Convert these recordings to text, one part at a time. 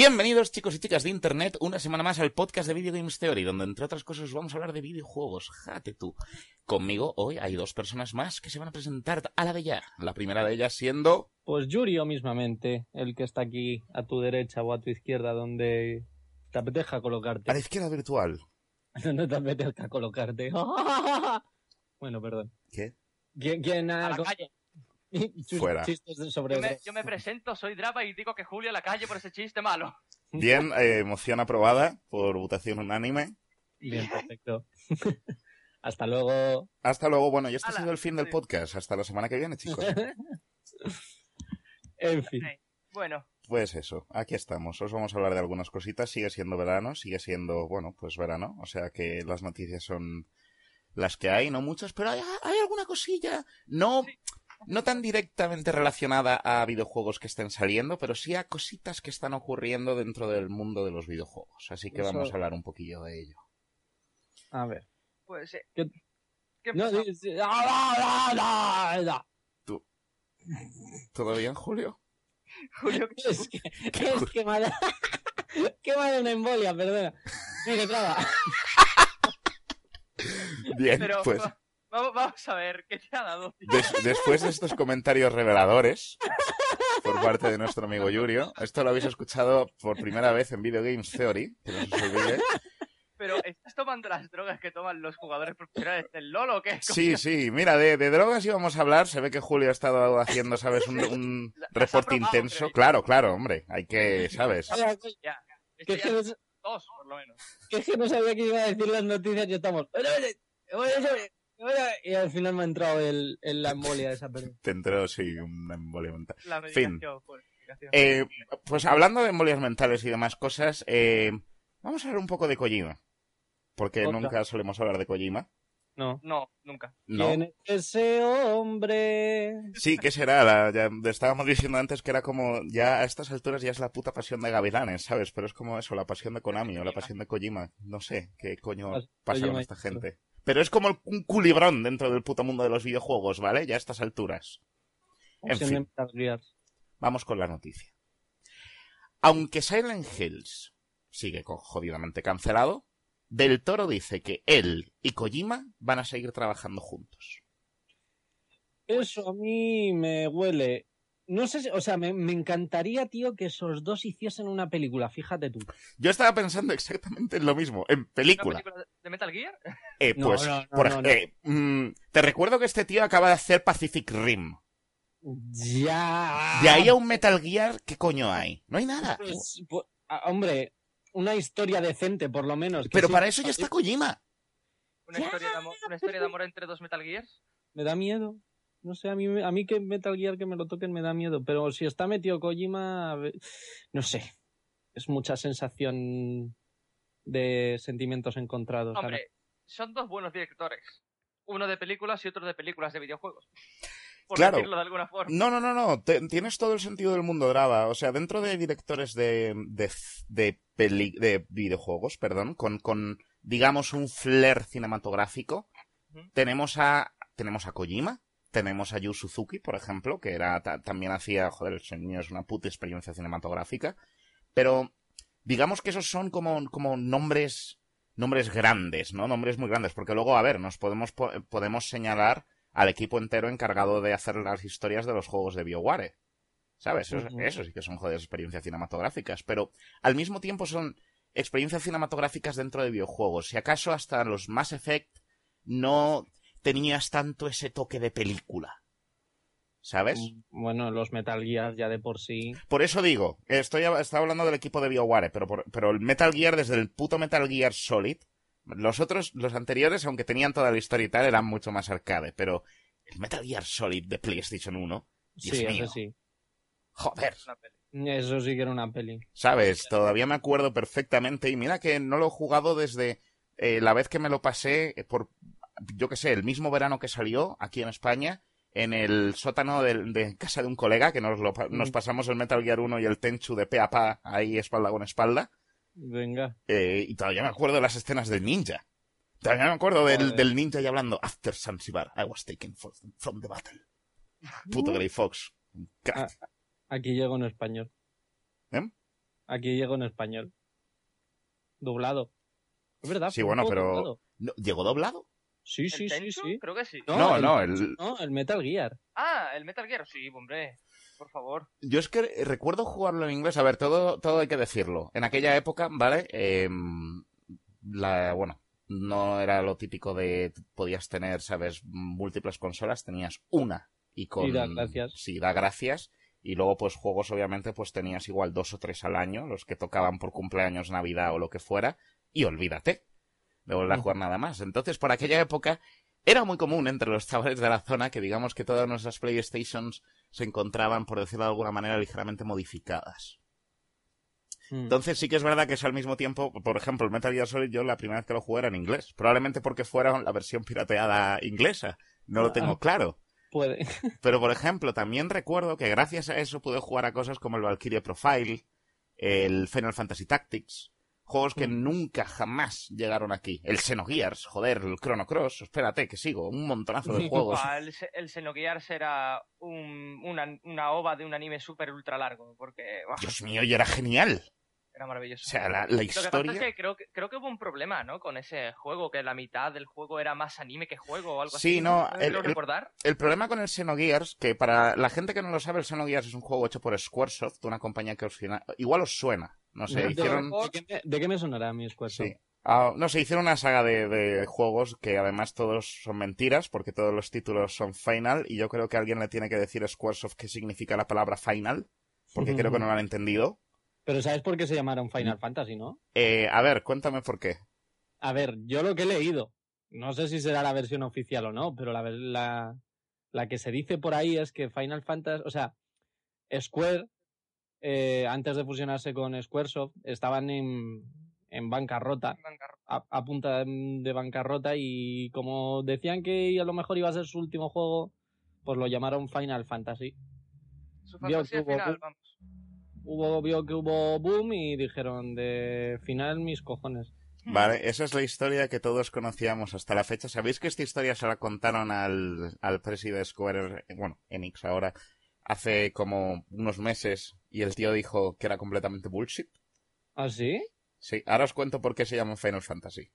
Bienvenidos chicos y chicas de internet, una semana más al podcast de Video Games Theory, donde entre otras cosas vamos a hablar de videojuegos. Jate tú. Conmigo hoy hay dos personas más que se van a presentar a la de ya. La primera de ellas siendo... Pues Yuri o mismamente, el que está aquí a tu derecha o a tu izquierda, donde te apetezca colocarte. A la izquierda virtual. donde te apetezca colocarte. bueno, perdón. ¿Qué? ¿Quién, quién ha- A la calle. Fuera. sobre Yo me, yo me presento, soy Drapa y digo que Julio a la calle por ese chiste malo. Bien, eh, moción aprobada por votación unánime. Bien, perfecto. Hasta luego. Hasta luego, bueno, y este ha Hala, sido el fin del podcast. Hasta la semana que viene, chicos. en fin. Bueno, Pues eso, aquí estamos. Os vamos a hablar de algunas cositas. Sigue siendo verano, sigue siendo, bueno, pues verano. O sea que las noticias son las que hay, no muchas, pero hay, hay alguna cosilla. No, no tan directamente relacionada a videojuegos que estén saliendo, pero sí a cositas que están ocurriendo dentro del mundo de los videojuegos. Así que Eso- vamos a hablar un poquillo de ello. A ver. pues... eh, ¿Qué- ¿Qué No, ah, ah. ¿Todo bien, Julio? Julio, ¿qué- Es que, es que me ha dado una embolia, perdona. Mire, traba. Bien, pero pues vamos, vamos a ver, ¿qué te ha dado? des- después de estos comentarios reveladores por parte de nuestro amigo Yurio, esto lo habéis escuchado por primera vez en Video Games Theory, que no se os olvide. Pero, ¿estás tomando las drogas que toman los jugadores profesionales del LoL o qué? Sí, sí, mira, de, de drogas íbamos a hablar. Se ve que Julio ha estado haciendo, ¿sabes? Un, un reporte intenso. creo. Claro, claro, hombre. Hay que, ¿sabes? Ahora, Ya, Que esto es que, ya dos, por lo menos. que es que no sabía que iba a decir las noticias y estamos. Y al final me ha entrado el, el- la embolia de esa persona. Te entró, sí, un embolio mental. La Fin. pues. Eh, pues hablando de embolias mentales y demás cosas, eh, vamos a hablar un poco de Kojima. Porque Otra. nunca solemos hablar de Kojima. No. No, nunca. No. ¿Quién es ese hombre? Sí, ¿qué será? La- ya estábamos diciendo antes que era como, ya a estas alturas ya es la puta pasión de Gavilanes, ¿sabes? Pero es como eso, la pasión de Konami o la pasión de Kojima. No sé qué coño Pas- pasa con esta gente. Pero es como un culibrón dentro del puto mundo de los videojuegos, ¿vale? Ya a estas alturas. En fin. Vamos con la noticia. Aunque Silent Hills sigue jodidamente cancelado, Del Toro dice que él y Kojima van a seguir trabajando juntos. Eso a mí me huele. No sé, si- o sea, me, me encantaría, tío, que esos dos hiciesen una película, fíjate tú. Yo estaba pensando exactamente en lo mismo, en ¿Una película. película de Metal Gear? Eh, pues, no, no, por no, ej- no. eh, mm, te recuerdo que este tío acaba de hacer Pacific Rim. Ya. De ahí a un Metal Gear, ¿qué coño hay? No hay nada. Pues, pues, ah, hombre, una historia decente, por lo menos. Pero sí- para eso ya está Kojima. ¿Una, Ya. historia de amor, ¿Una historia de amor entre dos Metal Gears? Me da miedo. No sé, a mí, me- a mí que Metal Gear que me lo toquen me da miedo. Pero si está metido Kojima, no sé. Es mucha sensación de sentimientos encontrados. ahora. Hombre, son dos buenos directores. Uno de películas y otro de películas de videojuegos. Por Claro. decirlo de alguna forma. No, no, no, no. te- tienes todo el sentido del mundo, Drava. O sea, dentro de directores de, de, de, peli- de videojuegos, perdón, con, con, digamos, un flair cinematográfico, tenemos a, tenemos a Kojima, tenemos a Yu Suzuki, por ejemplo, que era, ta- también hacía, joder, el señor es una puta experiencia cinematográfica, pero digamos que esos son como, como nombres, nombres grandes, ¿no? Nombres muy grandes, porque luego, a ver, nos podemos, po- podemos señalar al equipo entero encargado de hacer las historias de los juegos de BioWare. ¿Sabes? Eso, eso sí que son joder experiencias cinematográficas, pero al mismo tiempo son experiencias cinematográficas dentro de videojuegos. Si acaso hasta los Mass Effect no tenías tanto ese toque de película. ¿Sabes? Bueno, los Metal Gear ya de por sí. Por eso digo, estoy estaba hablando del equipo de BioWare, pero, por- pero el Metal Gear, desde el puto Metal Gear Solid, Los otros, los anteriores, aunque tenían toda la historia y tal, eran mucho más arcade, pero el Metal Gear Solid de PlayStation 1, Dios sí, mío. eso sí. joder. Eso sí que era una peli. ¿sabes? Todavía me acuerdo perfectamente y mira que no lo he jugado desde eh, la vez que me lo pasé eh, por, yo qué sé, el mismo verano que salió aquí en España, en el sótano de, casa de un colega, que nos, lo pa- nos pasamos el Metal Gear 1 y el Tenchu de pe a pa, ahí espalda con espalda. Venga. Eh, y todavía me acuerdo de las escenas del ninja. Todavía me acuerdo del, ninja y hablando After Zanzibar, I was taken for- from the battle. Puto Grey Fox. Crack. Aquí llego en español. ¿Eh? Aquí llego en español. Doblado. Es verdad. Sí, bueno, pero- doblado. No, ¿Llegó doblado? Sí, ¿El sí, sí, Tenchu? sí. Creo que sí. No, el- no, el- No, el Metal Gear. Ah, el Metal Gear. Sí, hombre. Por favor. Yo es que recuerdo jugarlo en inglés. A ver, todo, todo hay que decirlo. En aquella época, ¿vale? Em, la, bueno, no era lo típico de podías tener, ¿sabes? Múltiples consolas. Tenías una y con... Da gracias. Sí, da gracias. Y luego, pues, juegos, obviamente, pues tenías igual dos o tres al año, los que tocaban por cumpleaños, Navidad o lo que fuera. Y olvídate de volver a jugar nada más. Entonces, por aquella época, era muy común entre los chavales de la zona que digamos que todas nuestras PlayStations se encontraban, por decirlo de alguna manera, ligeramente modificadas. Mm. Entonces sí que es verdad que es al mismo tiempo, por ejemplo, el Metal Gear Solid yo la primera vez que lo jugué era en inglés. Probablemente porque fuera la versión pirateada inglesa. No lo tengo Ah. claro. Puede. Pero, por ejemplo, también recuerdo que gracias a eso pude jugar a cosas como el Valkyrie Profile, el Final Fantasy Tactics, juegos que Mm. nunca jamás llegaron aquí. El Xenogears, joder, el Chrono Cross, espérate que sigo, un montonazo de juegos. Ah, el, el Xenogears era un- una, una ova de un anime súper ultra largo. Porque Dios mío, y era genial. Era maravilloso. O sea, la, la Lo que pasa historia... es que creo, que creo que hubo un problema, ¿no? Con ese juego, que la mitad del juego era más anime que juego o algo Sí, así. no, ¿Puedes el- el- recordar? El problema con el Xenogears, que para la gente que no lo sabe, el Xenogears es un juego hecho por Squaresoft, una compañía que os fina- igual os suena. No sé, ¿De, hicieron... de qué me, de qué me sonará mi esfuerzo? Sí. Ah, no sé, hicieron una saga de, de juegos que además todos son mentiras, porque todos los títulos son Final, y yo creo que alguien le tiene que decir a Squaresoft qué significa la palabra Final, porque creo que no lo han entendido. Pero ¿sabes por qué se llamaron Final Fantasy, no? Eh, a ver, cuéntame por qué. A ver, yo lo que he leído, no sé si será la versión oficial o no, pero la, la, la que se dice por ahí es que Final Fantasy, o sea, Square, eh, antes de fusionarse con Squaresoft, estaban en, en bancarrota, a, a punta de, bancarrota, y como decían que a lo mejor iba a ser su último juego, pues lo llamaron Final Fantasy. Su fantasía hubo- vamos. Hubo, vio que hubo boom y dijeron de final mis cojones. Vale, esa es la historia que todos conocíamos hasta la fecha. ¿Sabéis que esta historia se la contaron al, al presidente de Square, bueno, Enix ahora, hace como unos meses y el tío dijo que era completamente bullshit? ¿Ah, sí? Sí, ahora os cuento por qué se llama Final Fantasy.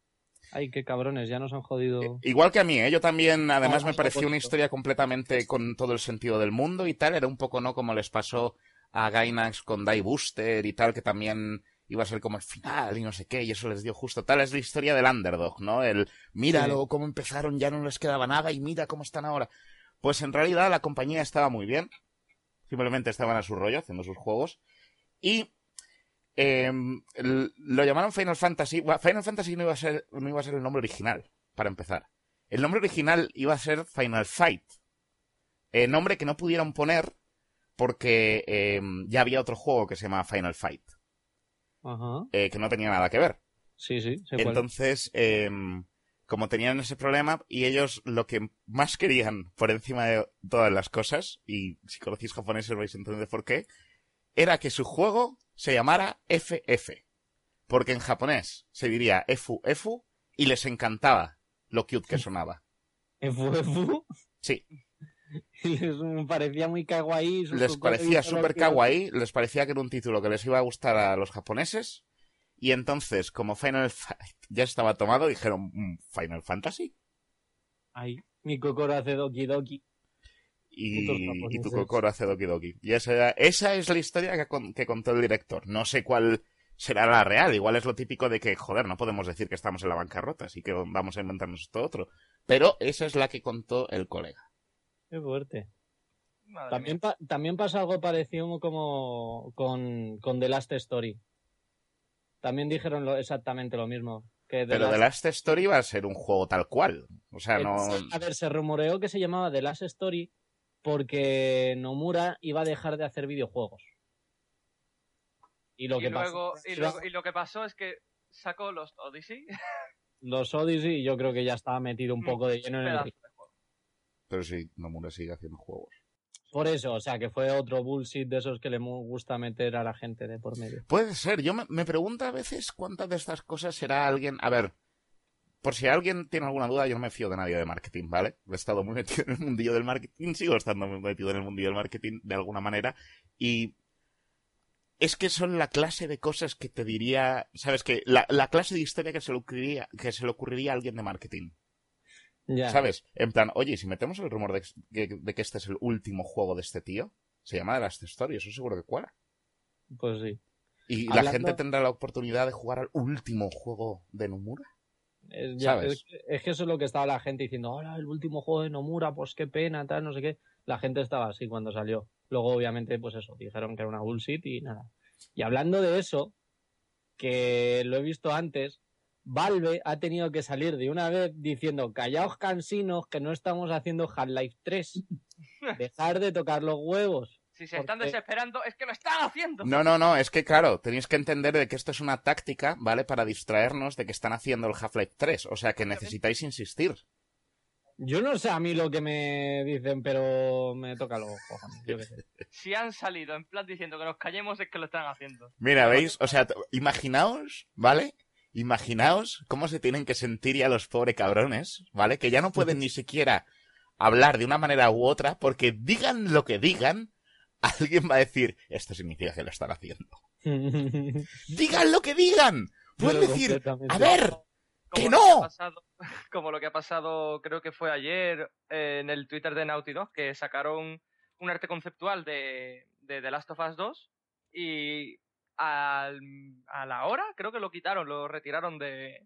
Ay, qué cabrones, ya nos han jodido. Eh, Igual que a mí, ¿eh? yo también, además Ah, me pareció una historia completamente con todo el sentido del mundo y tal, era un poco no como les pasó a Gainax con Die Booster y tal, que también iba a ser como el final y no sé qué, y eso les dio justo. Tal es la historia del underdog, ¿no? El míralo cómo empezaron, ya no les quedaba nada y mira cómo están ahora. Pues en realidad la compañía estaba muy bien, simplemente estaban a su rollo haciendo sus juegos y eh, l- lo llamaron Final Fantasy. Bueno, Final Fantasy no iba, a ser, no iba a ser el nombre original, para empezar. El nombre original iba a ser Final Fight. Eh, nombre que no pudieron poner porque eh, ya había otro juego que se llamaba Final Fight, Ajá. eh, que no tenía nada que ver. Sí, sí, sé cuál. Entonces, eh, como tenían ese problema, y ellos lo que más querían por encima de todas las cosas, y si conocéis japoneses vais a entender por qué, era que su juego se llamara FF. Porque en japonés se diría Efu Efu y les encantaba lo cute que sonaba. FUFU. Sí, Les parecía muy kawaii. les parecía súper kawaii, les parecía que era un título que les iba a gustar a los japoneses. Y entonces, como Final Fight ya estaba tomado, dijeron, "Mm, ¿Final Fantasy? Ay, mi cocoro hace doki doki. y, tu. Kokoro hace Doki Doki. Y esa, esa es la historia que, con- que contó el director. No sé cuál será la real. Igual es lo típico de que, joder, no podemos decir que estamos en la bancarrota, así que vamos a inventarnos esto otro. Pero esa es la que contó el colega. Qué fuerte. Madre También, pa- también pasa algo parecido como con, con The Last Story. También dijeron lo- exactamente lo mismo. Que Pero The Last Story va a ser un juego tal cual. O sea, no. A ver, se rumoreó que se llamaba The Last Story porque Nomura iba a dejar de hacer videojuegos. Y lo, y, que, luego, pasó, y, luego- y lo que pasó es que sacó los Odyssey. los Odyssey, yo creo que ya estaba metido un poco de lleno en el pedazo ring. de juego. Pero sí, Nomura sigue haciendo juegos. Por eso, o sea, que fue otro bullshit de esos que le gusta meter a la gente de por medio. Puede ser. Yo me, me pregunto a veces cuántas de estas cosas será alguien. A ver, por si alguien tiene alguna duda, yo no me fío de nadie de marketing, ¿vale? He estado muy metido en el mundillo del marketing, sigo estando muy metido en el mundillo del marketing de alguna manera. Y es que son la clase de cosas que te diría. ¿Sabes? que La, la clase de historia que se, le ocurriría, que se le ocurriría a alguien de marketing. Ya. ¿Sabes? En plan, oye, ¿y si metemos el rumor de, que- de que este es el último juego de este tío, se llama The Last Story, eso seguro que cuela. Pues sí. Y la gente tendrá la oportunidad de jugar al último juego de Nomura. Es, ya- ¿Sabes? es es que eso es lo que estaba la gente diciendo, ahora el último juego de Nomura, pues qué pena, tal, no sé qué. La gente estaba así cuando salió. Luego, obviamente, pues eso, dijeron que era una bullshit y nada. Y hablando de eso, que lo he visto antes, Valve ha tenido que salir de una vez diciendo, callaos cansinos, que no estamos haciendo Half-Life 3. Dejar de tocar los huevos. Si se están desesperando, es que lo están haciendo. No, no, no, es que claro, tenéis que entender de que esto es una táctica, ¿vale? Para distraernos de que están haciendo el Half-Life 3. O sea que necesitáis insistir. Yo no sé a mí lo que me dicen, pero me toca los cojones. yo qué sé. Si han salido en plan diciendo que nos callemos, es que lo están haciendo. Mira, ¿veis? O sea, imaginaos, ¿vale? Imaginaos cómo se tienen que sentir ya los pobres cabrones, ¿vale? Que ya no pueden ni siquiera hablar de una manera u otra, porque digan lo que digan, alguien va a decir, esto significa que lo están haciendo. Digan lo que digan. Pueden Pero decir, a ver, ¡Que no! pasado- como lo que ha pasado, creo que fue ayer eh, en el Twitter de Naughty Dog, que sacaron un arte conceptual de, de The Last of Us 2 y al- a la hora creo que lo quitaron, lo retiraron de,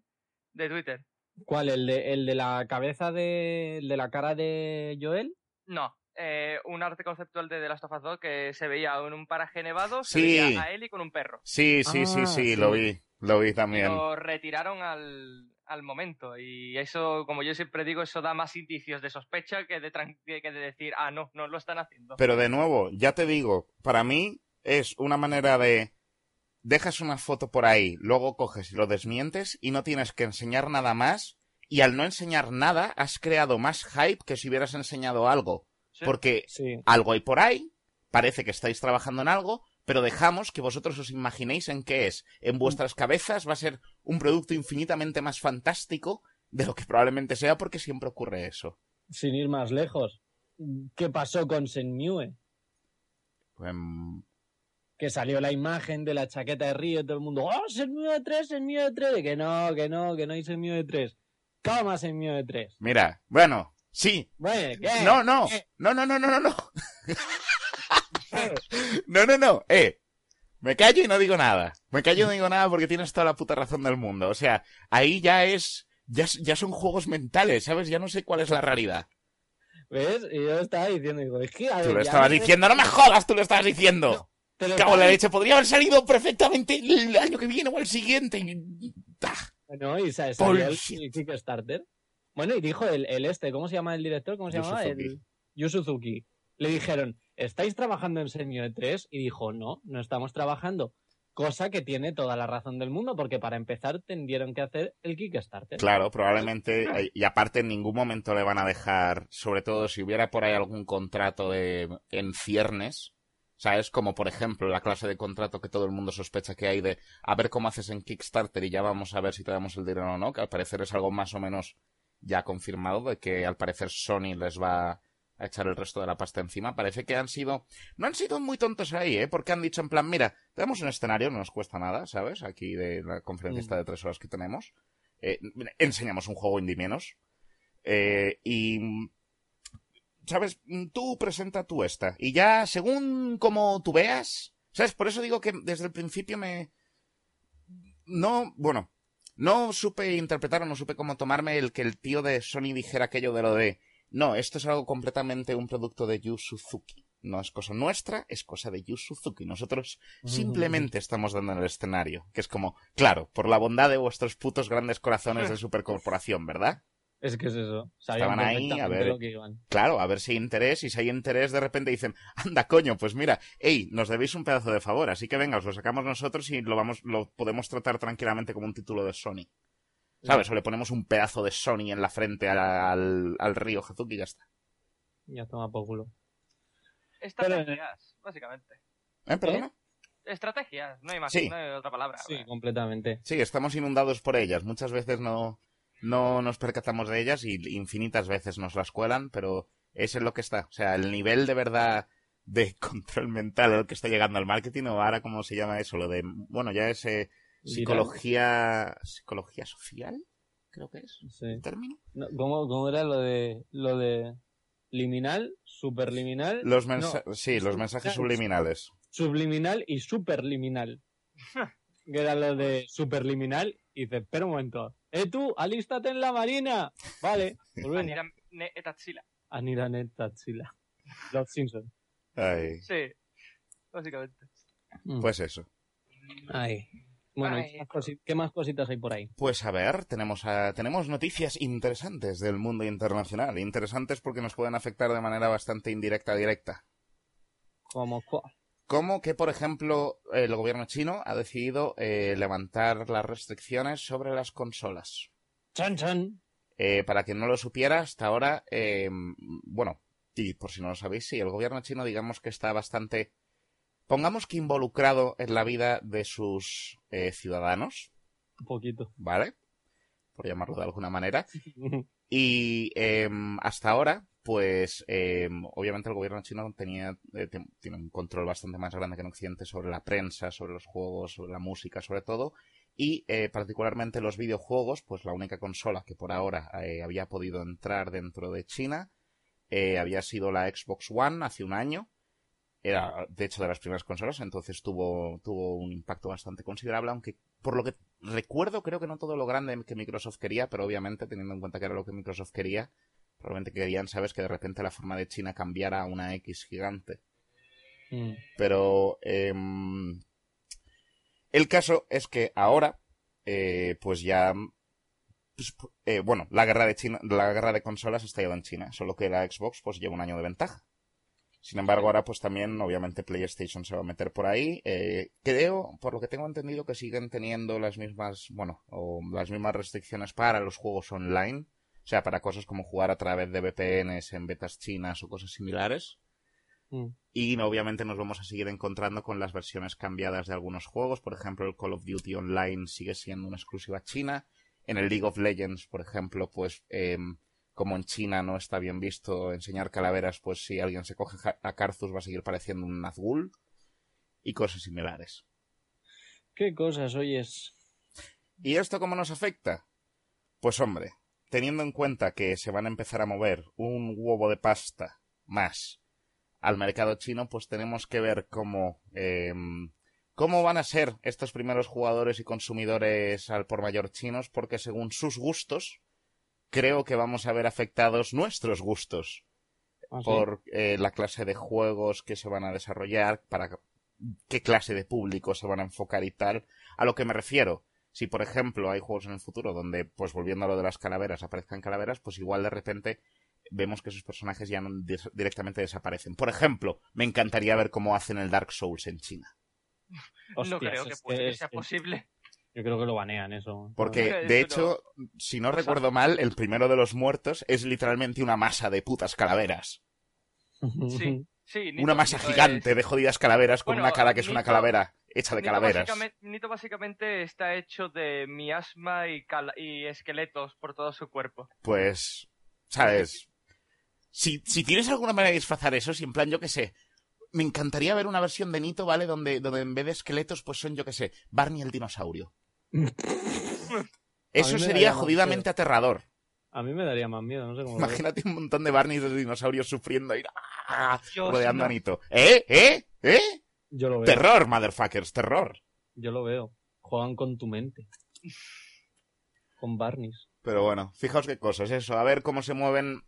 de Twitter. ¿Cuál? ¿El de, el de la cabeza de, el de la cara de Joel? No, eh, un arte conceptual de The Last of Us 2 que se veía en un paraje nevado, se Sí. veía a Ellie con un perro. Sí, sí, sí, Ah, sí, sí. lo vi, lo vi también. lo retiraron al, al momento. Y eso, como yo siempre digo, eso da más indicios de sospecha que de, que de decir, ah, no, no lo están haciendo. Pero de nuevo, ya te digo, para mí es una manera de... Dejas una foto por ahí, luego coges y lo desmientes y no tienes que enseñar nada más y al no enseñar nada has creado más hype que si hubieras enseñado algo. Sí. Porque Sí. algo hay por ahí, parece que estáis trabajando en algo, pero dejamos que vosotros os imaginéis en qué es. En vuestras cabezas va a ser un producto infinitamente más fantástico de lo que probablemente sea porque siempre ocurre eso. Sin ir más lejos. ¿Qué pasó con Senmue? Em, Que salió la imagen de la chaqueta de Río y todo el mundo, ¡oh, Senmue 3, Senmue 3! Y que no, que no, que no hay Senmue 3. Toma Senmue 3. mira, bueno, sí, Bueno, ¿qué? No, no, ¿Qué? no, no, no, no, no, no. No, no, no, eh. Me callo y no digo nada. Me callo y no digo nada porque tienes toda la puta razón del mundo. O sea, ahí ya es, ya, es- ya son juegos mentales, ¿sabes? Ya no sé cuál es la realidad. ¿Ves? Y yo estaba diciendo, digo, es que a ver, Tú lo estabas diciendo, no me jodas, tú lo estabas diciendo. Lo Cabo en la leche, podría haber salido perfectamente el año que viene o el siguiente. y- ah. Bueno, y sa- salió el. Kickstarter. Bueno, y dijo el, el este, ¿cómo se llama el director? ¿Cómo se llamaba? El Yu Suzuki. Le dijeron, ¿estáis trabajando en Senmue 3? Y dijo, no, no estamos trabajando. Cosa que tiene toda la razón del mundo, porque para empezar tendieron que hacer el Kickstarter. Claro, probablemente, y aparte en ningún momento le van a dejar, sobre todo si hubiera por ahí algún contrato de, en ciernes, ¿sabes? Como por ejemplo la clase de contrato que todo el mundo sospecha que hay de a ver cómo haces en Kickstarter y ya vamos a ver si te damos el dinero o no, que al parecer es algo más o menos ya confirmado de que al parecer Sony les va a echar el resto de la pasta encima. Parece que han sido, no han sido muy tontos ahí, ¿eh? Porque han dicho en plan, mira, tenemos un escenario, no nos cuesta nada, ¿sabes? Aquí de la conferencia esta de tres horas que tenemos. Eh, enseñamos un juego indie menos. Eh, y, ¿sabes? Tú presenta tú esta. Y ya, según como tú veas, ¿sabes? Por eso digo que desde el principio me... No, bueno, no supe interpretar o no supe cómo tomarme el que el tío de Sony dijera aquello de lo de... No, esto es algo completamente un producto de Yu Suzuki. no es cosa nuestra, es cosa de Yu Suzuki. Nosotros simplemente estamos dando en el escenario. Que es como, claro, por la bondad de vuestros putos grandes corazones de supercorporación, ¿verdad? Es que es eso. Sabían Estaban ahí, a ver. lo que iban. Claro, a ver si hay interés, y si hay interés, de repente dicen, anda coño, pues mira, hey, nos debéis un pedazo de favor, así que venga, os lo sacamos nosotros y lo vamos, lo podemos tratar tranquilamente como un título de Sony. ¿Sabes? O le ponemos un pedazo de Sony en la frente al, al, al río Hazuki y ya está. Ya toma por culo. Estrategias, básicamente. ¿Eh? ¿Perdona? Estrategias, no hay más, Sí. no hay otra palabra. Sí, completamente. Sí, estamos inundados por ellas. Muchas veces no, no nos percatamos de ellas y infinitas veces nos las cuelan, pero eso es lo que está. O sea, el nivel de verdad de control mental al que está llegando al marketing, o ahora cómo se llama eso, lo de, bueno, ya es eh, psicología, psicología social, creo que es Sí. el término. No, ¿cómo, ¿Cómo era lo de lo de liminal, superliminal? Los No, sí, los mensajes subliminales. subliminal y superliminal. que era lo de superliminal y dice, espera un momento. ¡Eh tú, alístate en la marina! Vale, pues venga. Anira ne etatsila. Aniranet Tatsila. Los Simpsons. Ay, Sí, básicamente. Mm. pues eso. Ay. Bueno, ¿y Ay. ¿qué más, qué más cositas hay por ahí? Pues a ver, tenemos, a- tenemos noticias interesantes del mundo internacional. Interesantes porque nos pueden afectar de manera bastante indirecta directa. Como cuál? Como que, por ejemplo, el gobierno chino ha decidido eh, levantar las restricciones sobre las consolas. Chan chan. Eh, para quien no lo supiera, hasta ahora, eh, bueno, y por si no lo sabéis, sí, el gobierno chino digamos que está bastante, pongamos que involucrado en la vida de sus ciudadanos, Un poquito. ¿vale? Por llamarlo de alguna manera. Y em, hasta ahora, pues em, obviamente el gobierno chino tenía eh, tiene un control bastante más grande que en Occidente sobre la prensa, sobre los juegos, sobre la música, sobre todo. Y eh, particularmente los videojuegos, pues la única consola que por ahora eh, había podido entrar dentro de China eh, había sido la Xbox One hace un año. Era, de hecho, de las primeras consolas, entonces tuvo, tuvo un impacto bastante considerable, aunque por lo que recuerdo, creo que no todo lo grande que Microsoft quería, pero obviamente, teniendo en cuenta que era lo que Microsoft quería, probablemente querían, sabes, que de repente la forma de China cambiara a una X gigante. Mm. Pero em, el caso es que ahora, eh, pues ya, pues, eh, bueno, la guerra de China, la guerra de consolas ha estallado en China, solo que la Xbox pues lleva un año de ventaja. Sin embargo, ahora pues también, obviamente, PlayStation se va a meter por ahí. Eh, creo, por lo que tengo entendido, que siguen teniendo las mismas, bueno, o las mismas restricciones para los juegos online. O sea, para cosas como jugar a través de VPNs en betas chinas o cosas similares. Mm. Y obviamente nos vamos a seguir encontrando con las versiones cambiadas de algunos juegos. Por ejemplo, el Call of Duty Online sigue siendo una exclusiva china. En el League of Legends, por ejemplo, pues em, como en China no está bien visto enseñar calaveras, pues si alguien se coge a Karthus va a seguir pareciendo un Nazgûl. Y cosas similares. ¿Qué cosas oyes? ¿Y esto cómo nos afecta? Pues hombre, teniendo en cuenta que se van a empezar a mover un huevo de pasta más al mercado chino, pues tenemos que ver cómo, em, cómo van a ser estos primeros jugadores y consumidores al por mayor chinos, porque según sus gustos, creo que vamos a ver afectados nuestros gustos ¿Ah, sí? por eh, la clase de juegos que se van a desarrollar, para qué clase de público se van a enfocar y tal. A lo que me refiero, si por ejemplo hay juegos en el futuro donde, pues volviendo a lo de las calaveras, aparezcan calaveras, pues igual de repente vemos que esos personajes ya no directamente desaparecen. Por ejemplo, me encantaría ver cómo hacen el Dark Souls en China. no creo que, es es sea que posible. Yo creo que lo banean eso. Porque, de hecho, si no recuerdo mal, el primero de los muertos es literalmente una masa de putas calaveras. Sí, sí. Nito- Una masa Nito gigante es- de jodidas calaveras con Bueno, una cara que es una calavera hecha de Nito calaveras. básicamente, Nito básicamente está hecho de miasma y, esqueletos por todo su cuerpo. Pues, ¿sabes? Si, si tienes alguna manera de disfrazar eso, si en plan, yo qué sé, me encantaría ver una versión de Nito, ¿vale? Donde, donde en vez de esqueletos, pues son, yo qué sé, Barney el dinosaurio. Eso me sería jodidamente aterrador. A mí me daría más miedo, no sé cómo. Imagínate un montón de Barney de dinosaurios sufriendo y ¡ah! Rodeando no. a Nito. ¿Eh? ¿Eh? ¿Eh? Yo lo veo. Terror, motherfuckers, terror. Yo lo veo. Juegan con tu mente. Con Barneys. Pero bueno, fijaos qué cosas, eso, a ver cómo se mueven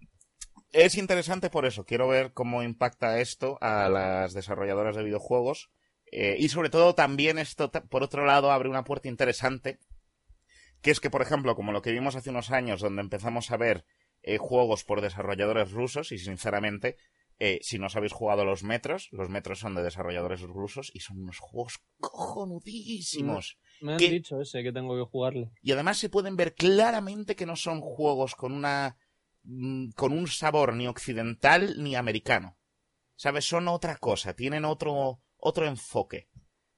es interesante por eso. Quiero ver cómo impacta esto a las desarrolladoras de videojuegos. Eh, y sobre todo también esto, por otro lado, abre una puerta interesante. Que es que, por ejemplo, como lo que vimos hace unos años, donde empezamos a ver eh, juegos por desarrolladores rusos, y sinceramente, eh, si no os habéis jugado los metros, los metros son de desarrolladores rusos y son unos juegos cojonudísimos. Me han dicho ese que tengo que jugarle. Y además se pueden ver claramente que no son juegos con una mm, con un sabor ni occidental ni americano. ¿Sabes? Son otra cosa, tienen otro otro enfoque.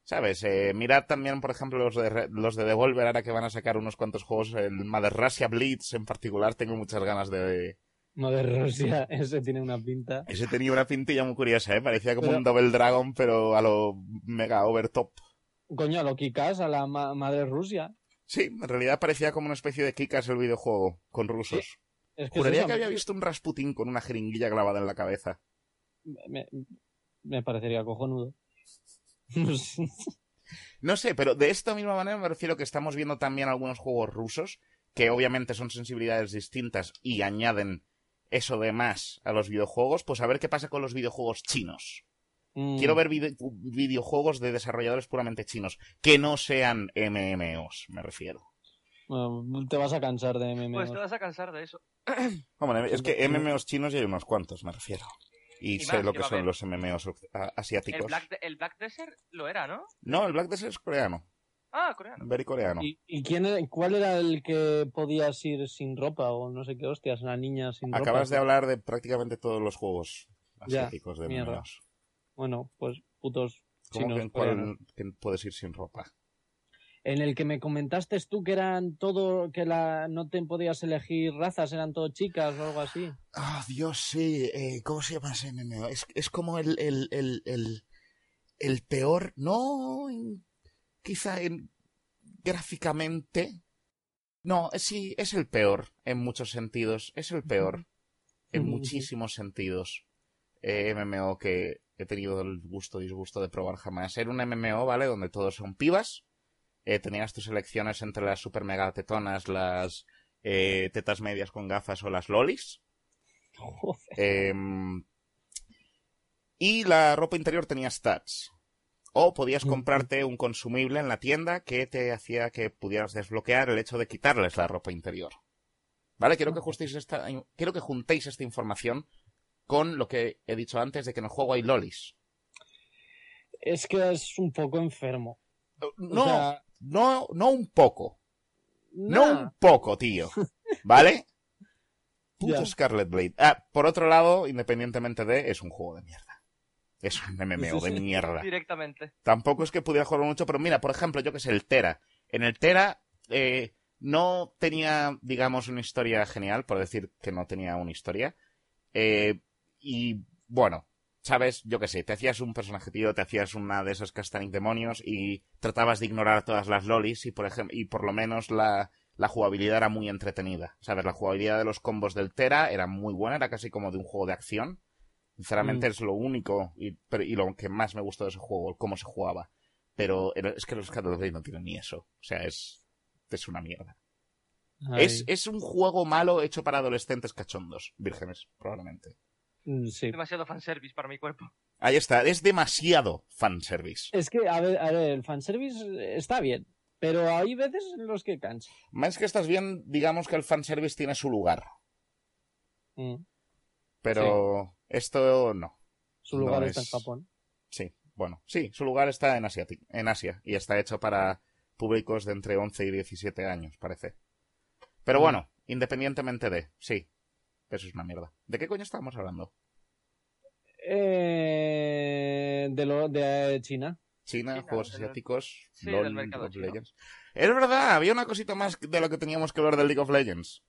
¿Sabes? Eh, mirad también, por ejemplo, los de, los de Devolver, ahora que van a sacar unos cuantos juegos, el Mother Russia Blitz en particular, tengo muchas ganas de... Mother Russia, ese tiene una pinta. Ese tenía una pintilla muy curiosa, ¿eh? Parecía como Pero- un Double Dragon, pero a lo mega overtop. Coño, a lo Kikas, a la ma- madre Rusia. Sí, en realidad parecía como una especie de Kikas el videojuego, con rusos. Es que Juraría que había visto un Rasputín con una jeringuilla clavada en la cabeza. me, me parecería cojonudo. No sé, pero de esta misma manera me refiero que estamos viendo también algunos juegos rusos que obviamente son sensibilidades distintas y añaden eso de más a los videojuegos, pues a ver qué pasa con los videojuegos chinos. Mm, Quiero ver vide- videojuegos de desarrolladores puramente chinos, que no sean MMOs, me refiero. bueno, te vas a cansar de MMOs. Pues te vas a cansar de eso. Hombre, es que MMOs chinos ya hay unos cuantos, me refiero. Y, Y sé más, lo que son los MMOs El asiáticos. Black, el Black Desert lo era, ¿no? No, el Black Desert es coreano, Ah, coreano. very coreano. ¿Y, y quién cuál era el que podías ir sin ropa o no sé qué hostias? La niña sin ropa. Acabas de hablar de prácticamente todos los juegos Ya, asiáticos de mierda. Bueno, pues putos ¿Cómo chinos que en cuál que puedes ir sin ropa? En el que me comentaste tú que eran todo, que la no te podías elegir razas, eran todo chicas o algo así. Ah, Dios, sí. eh, ¿Cómo se llama ese MMO? Es, es como el, el, el, el, el peor, no quizá en, gráficamente. No, sí, es el peor en muchos sentidos. Es el peor en muchísimos sentidos. Eh, MMO que he tenido el gusto y disgusto de probar jamás. Era un MMO, ¿vale? Donde todos son pibas. Eh, tenías tus elecciones entre las super mega tetonas, las eh, tetas medias con gafas o las lolis. Em, y la ropa interior tenía stats. O podías comprarte un consumible en la tienda que te hacía que pudieras desbloquear el hecho de quitarles la ropa interior. ¿Vale? Quiero que, justéis esta, quiero que juntéis esta información con lo que he dicho antes de que en el juego hay lolis. Es que es un poco enfermo. No, O sea, no, no un poco. No un poco, tío. ¿Vale? Puto. Scarlet Blade. Ah, por otro lado, independientemente de, es un juego de mierda. Es un MMO de mierda. Directamente. Tampoco es que pudiera jugar mucho, pero mira, por ejemplo, yo que sé, el Tera. En el Tera eh, no tenía, digamos, una historia genial, por decir que no tenía una historia. Eh, y bueno, sabes, yo que sé, te hacías un personaje tío, te hacías una de esos Castaning demonios y tratabas de ignorar todas las lolis y por ejemplo, y por lo menos la, la jugabilidad era muy entretenida. Sabes, la jugabilidad de los combos del Tera era muy buena, era casi como de un juego de acción. Sinceramente Mm. es lo único y, pero- y lo que más me gustó de ese juego, cómo se jugaba. Pero es que los Blade no tienen ni eso. O sea, es, es una mierda. Es, es un juego malo hecho para adolescentes cachondos, vírgenes, probablemente. mm, sí. Demasiado fanservice para mi cuerpo. Ahí está, es demasiado fanservice. Es que, a ver, a ver, el fanservice está bien, pero hay veces en los que cansa. Más que estás bien, digamos que el fanservice tiene su lugar. Mm. Pero esto no. Su lugar No está es- en Japón. Sí, bueno, sí, su lugar está en Asia, en Asia y está hecho para públicos de entre 11 y 17 años, parece. Pero Mm. bueno, independientemente de, sí, eso es una mierda. ¿De qué coño estábamos hablando? Eh, de, lo, de China. China, China, juegos del- asiáticos, sí, LOL, del mercado League of. Legends. Es verdad, había una cosita más de lo que teníamos que hablar del League of Legends.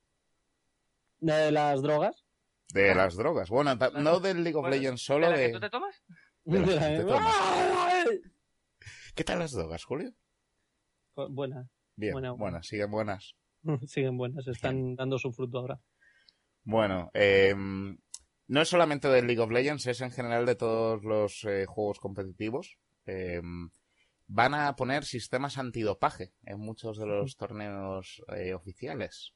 De las drogas. De las drogas. Bueno, no del League of Bueno, Legends ¿De solo la que de... tú te tomas? De las que De te la- tomas. ¡Ah! ¿Qué tal las drogas, Julio? Buena. Bien, Buena, buena. buenas, siguen buenas. Siguen buenas, están dando su fruto ahora. Bueno, eh, no es solamente del League of Legends, es en general de todos los eh, juegos competitivos. Eh, van a poner sistemas antidopaje en muchos de los torneos eh, oficiales.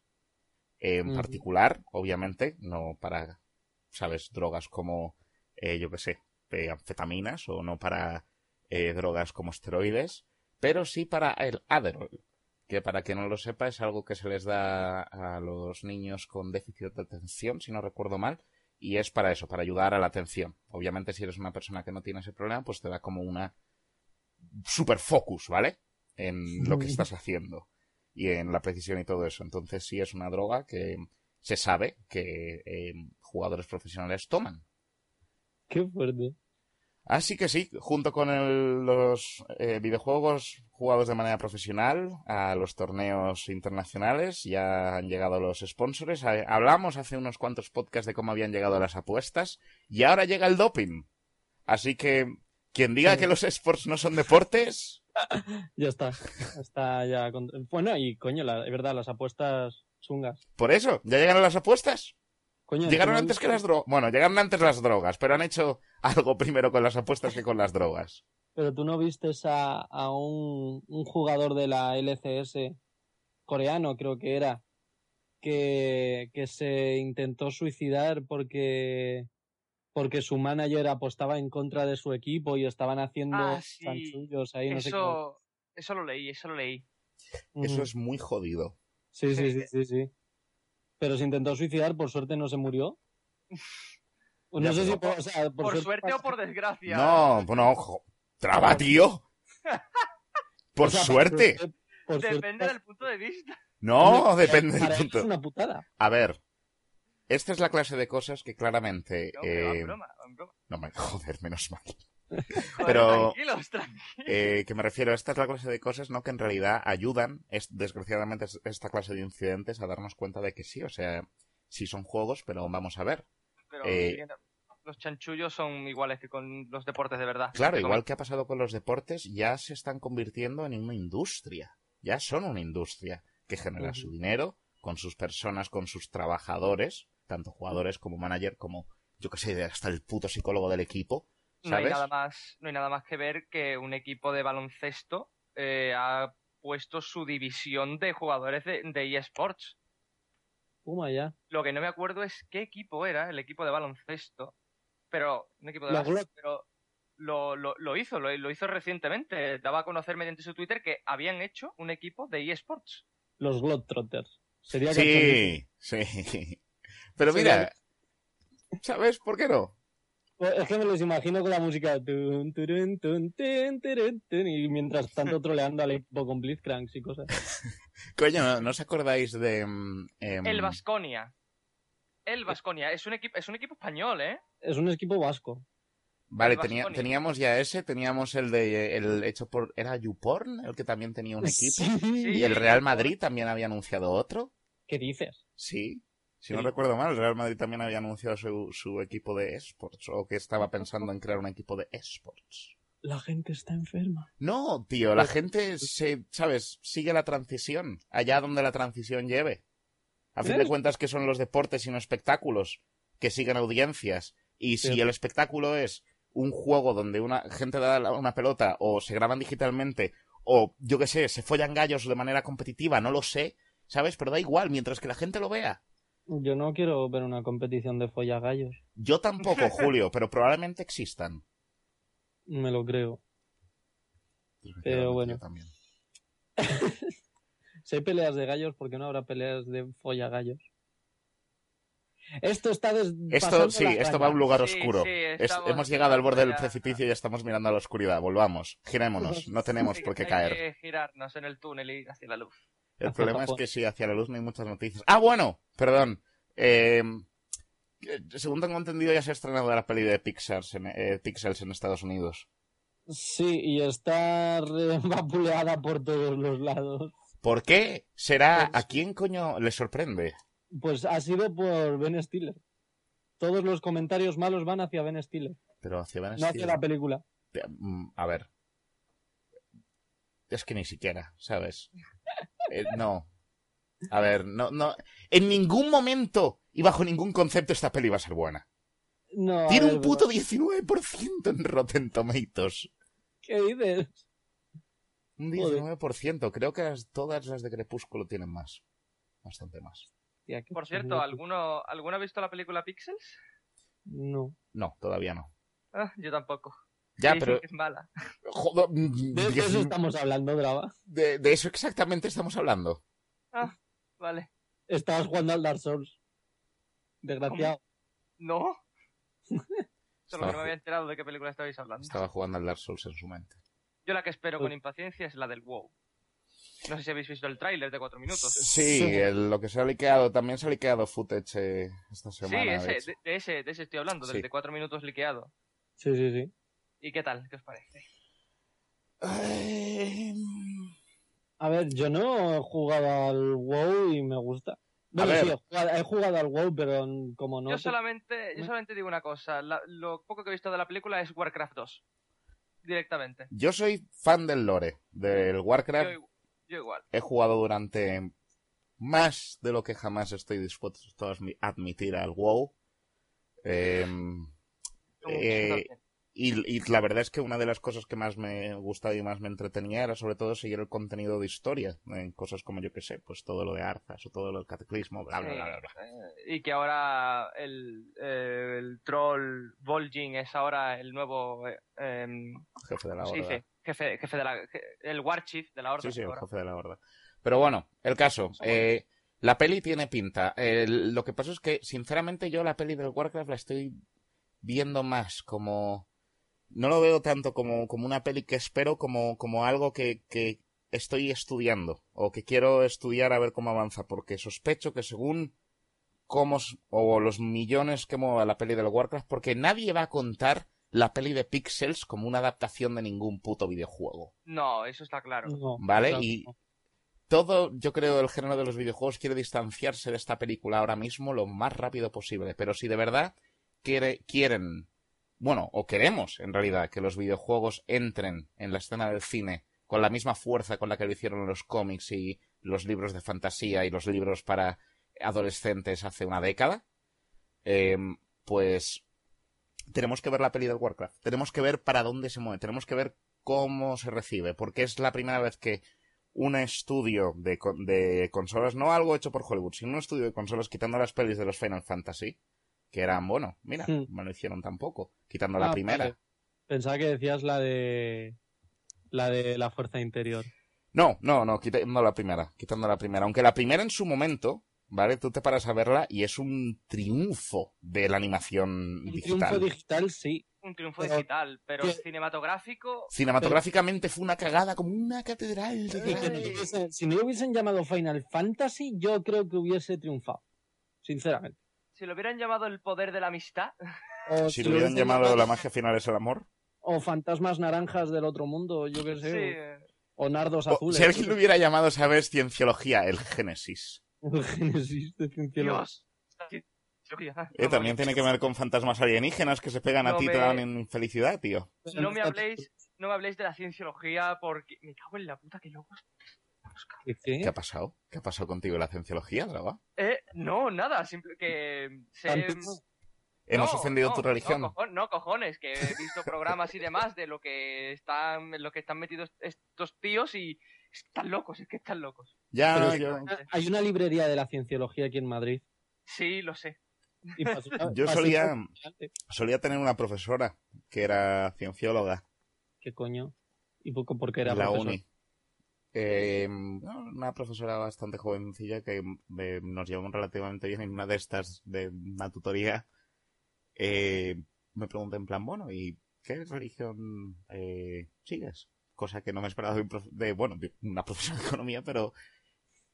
En particular, obviamente, no para ¿sabes? Drogas como, eh, yo qué sé, eh, anfetaminas o no para eh, drogas como esteroides, pero sí para el Adderall, que para quien no lo sepa es algo que se les da a los niños con déficit de atención, si no recuerdo mal, y es para eso, para ayudar a la atención. Obviamente si eres una persona que no tiene ese problema, pues te da como una super focus, ¿vale? En lo que estás haciendo y en la precisión y todo eso. Entonces sí es una droga que se sabe que eh, jugadores profesionales toman. Qué fuerte. Así que sí, junto con el- los eh, videojuegos jugados de manera profesional a los torneos internacionales, ya han llegado los sponsors. Eh, Hablamos hace unos cuantos podcasts de cómo habían llegado las apuestas y ahora llega el doping. Así que quien diga Sí. que los sports no son deportes, Ya está. Está ya. con- Bueno, y coño, la, es verdad, las apuestas chungas. por eso, ya llegaron las apuestas. Coño, Llegaron ¿tú no antes que viste- las drogas. Bueno, llegaron antes las drogas, pero han hecho algo primero con las apuestas que con las drogas. Pero tú no vistes a, a un, un jugador de la LCS coreano, creo que era, que, que se intentó suicidar porque, porque su manager apostaba en contra de su equipo y estaban haciendo Ah, sí. chanchullos ahí, no sé qué. Eso, eso lo leí, eso lo leí. Eso es muy jodido. Sí, sí, sí, sí, sí. Pero se intentó suicidar, por suerte no se murió. No Ya, sé si por, o sea, por Por, suerte o por desgracia. No, bueno, ojo. Traba, tío. Por o sea, suerte. por suerte Depende del punto de vista. No, depende del punto. Es una putada. A ver. Esta es la clase de cosas que claramente. No, eh, broma. No me joder, menos mal. Pero- Tranquilos, tranquilos. Eh, que me refiero, esta es la clase de cosas, ¿no? Que en realidad ayudan, es, desgraciadamente, es- esta clase de incidentes a darnos cuenta de que sí, o sea, sí son juegos, pero vamos a ver. Pero eh, los chanchullos son iguales que con los deportes de verdad. Claro, igual que ha pasado con los deportes, ya se están convirtiendo en una industria. Ya son una industria que genera su dinero con sus personas, con sus trabajadores, tanto jugadores como manager, como, yo qué sé, hasta el puto psicólogo del equipo. No hay, nada más, no hay nada más que ver que un equipo de baloncesto eh, ha puesto su división de jugadores de, de eSports. Puma ya. Lo que no me acuerdo es qué equipo era el equipo de baloncesto, pero un equipo de baloncesto, pero lo, lo, lo hizo, lo, lo hizo recientemente. Daba a conocer mediante su Twitter que habían hecho un equipo de eSports. Los Globetrotters. Sería. Sí, sí. Pero mira, ¿sabes por qué no? Es que me los imagino con la música. tun, turun, tun, tin, turun, tun, y mientras tanto troleando al equipo con Blitzcranks y cosas. Coño, ¿no, no os acordáis de... mm, em, El Vasconia. El Vasconia. Es un equipo, es un equipo español, ¿eh? Es un equipo vasco. Vale, tenía- teníamos ya ese, teníamos el de el hecho por era YouPorn, el que también tenía un equipo. Sí. Y el Real Madrid también había anunciado otro. ¿Qué dices? Sí. Si no recuerdo mal, el Real Madrid también había anunciado su, su equipo de esports o que estaba pensando en crear un equipo de esports. La gente está enferma. No, tío, la gente se, ¿sabes? Sigue la transición, allá donde la transición lleve. A fin de cuentas que son los deportes y no espectáculos que siguen audiencias. Y si el espectáculo es un juego donde una gente da una pelota o se graban digitalmente o yo qué sé, se follan gallos de manera competitiva, no lo sé, ¿sabes? Pero da igual, mientras que la gente lo vea. Yo no quiero ver una competición de follagallos. Yo tampoco, Julio, pero probablemente existan. Me lo creo. Pero bueno. también. Si hay peleas de gallos, ¿por qué no habrá peleas de follagallos? Esto está des... Esto, sí, la esto va a un lugar oscuro. sí, Es- estamos- hemos llegado al borde del precipicio y ya estamos mirando a la oscuridad. Volvamos, girémonos, no tenemos Sí, por qué hay caer. que girarnos en el túnel y ir hacia la luz. El problema es que sí, hacia la luz no hay muchas noticias. Ah, bueno, perdón. Eh, según tengo entendido, ya se ha estrenado la peli de Pixars en, eh, Pixels en Estados Unidos. Sí, y está vapuleada por todos los lados. ¿Por qué? ¿Será Pues- a quién coño le sorprende? Pues ha sido por Ben Stiller. Todos los comentarios malos van hacia Ben Stiller, Pero hacia Ben no hacia Stiller. la película. Mm, A ver. Es que ni siquiera, ¿sabes? Eh, no. A ver, no, no. En ningún momento y bajo ningún concepto esta peli va a ser buena. No, Tiene ver, un puto 19% en Rotten Tomatoes. ¿Qué dices? Un Joder. 19%. Creo que las- todas las de Crepúsculo tienen más. Bastante más. Por cierto, jodido. ¿alguno, ¿alguno ha visto la película Pixels? No. No, todavía no. Ah, yo tampoco. Ya, pero... que es mala. Joder, De, eso estamos hablando, Drava. De, de eso exactamente estamos hablando. Ah, vale. Estabas jugando al Dark Souls. Desgraciado. ¿No? Solo que no me había enterado de qué película estabais hablando. Estaba jugando al Dark Souls en su mente. Yo la que espero Uy. con impaciencia es la del WoW. No sé si habéis visto el tráiler de cuatro minutos. Sí, el- lo que se ha liqueado, también se ha liqueado footage eh, esta Sí, semana. de ese, de, de ese, de ese estoy hablando, del Sí. de cuatro minutos liqueado. Sí, sí, sí. ¿Y qué tal? ¿Qué os parece? Ay, A ver, yo no he jugado al WoW y me gusta. Bueno, ver. sí, he jugado, he jugado al WoW, pero como no. yo, te- solamente, yo me- solamente digo una cosa. la- lo poco que he visto de la película es Warcraft 2. Directamente. Yo soy fan del lore, del Warcraft. Yo, yo igual. He jugado durante más de lo que jamás estoy dispuesto a admi- admitir al WoW. Em, Como- Eh, Y, y la verdad es que una de las cosas que más me gustaba y más me entretenía era sobre todo seguir el contenido de historia, en cosas como yo que sé, pues todo lo de Arzas o todo lo del cataclismo, bla bla Sí, bla bla. bla. eh, y que ahora el, eh, el troll Vol'jin es ahora el nuevo eh, em, Jefe de la ¿cómo se horda. dice? jefe, jefe de la el War Chief de la Horda Sí, sí, el jefe de la horda. Pero bueno, el caso. eh, la peli tiene pinta. Lo que pasa es que, sinceramente, yo la peli del Warcraft la estoy viendo más como... No lo veo tanto como, como una peli que espero, como, como algo que, que estoy estudiando. O que quiero estudiar a ver cómo avanza. Porque sospecho que según cómo... O los millones que mueva la peli del Warcraft, porque nadie va a contar la peli de Pixels como una adaptación de ningún puto videojuego. No, eso está claro. No, ¿Vale? claro, Y- todo, yo creo, el género de los videojuegos quiere distanciarse de esta película ahora mismo lo más rápido posible. Pero si de verdad quiere, quieren, bueno, o queremos en realidad que los videojuegos entren en la escena del cine con la misma fuerza con la que lo hicieron los cómics y los libros de fantasía y los libros para adolescentes hace una década, eh, pues tenemos que ver la peli del Warcraft. Tenemos que ver para dónde se mueve. Tenemos que ver cómo se recibe. Porque es la primera vez que un estudio de, de consolas, no algo hecho por Hollywood, sino un estudio de consolas quitando las pelis de los Final Fantasy, que eran, bueno, mira, Hmm. no lo hicieron tampoco, quitando la Ah, primera. vale. Pensaba que decías la de. La de la fuerza interior. No, no, no, quitando la primera, quitando la primera. Aunque la primera en su momento, ¿vale? Tú te paras a verla y es un triunfo de la animación Un digital. triunfo digital, sí. Un triunfo Pero- digital, pero que- cinematográfico. Cinematográficamente fue una cagada como una catedral de Y que no grande. lo hubiesen- si no lo hubiesen llamado Final Fantasy, yo creo que hubiese triunfado. Sinceramente. Si lo hubieran llamado el poder de la amistad, O Si lo lo hubieran llamado La magia final es el amor. O fantasmas naranjas del otro mundo, yo qué sí. sé. O, o nardos O, azules. si alguien lo hubiera llamado, ¿sabes? Cienciología, el Génesis. El Génesis de Cienciología. Eh, también tiene que ver con fantasmas alienígenas que se pegan a ti y me- te dan en felicidad, tío. No me habléis, no me habléis de la cienciología porque me cago en la puta que locos. ¿Qué, qué? ¿Qué ha pasado? ¿Qué ha pasado contigo en la cienciología, Drava? Eh, no, nada, simple que ¿Hemos No, ofendido no, tu religión? No, cojo- no, cojones, que he visto programas y demás de lo que están, en lo que están metidos estos tíos y están locos, es que están locos. ya, Pero yo, Hay una librería de la cienciología aquí en Madrid. Sí, lo sé. Y Yo solía- solía tener una profesora que era ciencióloga ¿Qué coño? ¿Y poco porque era la profesor? uni. Eh, una profesora bastante jovencilla que eh, nos llevamos relativamente bien en una de estas de una tutoría. eh, me pregunté en plan, bueno, ¿y qué religión eh, sigues? Cosa que no me esperaba de, de, bueno, de una profesora de economía, pero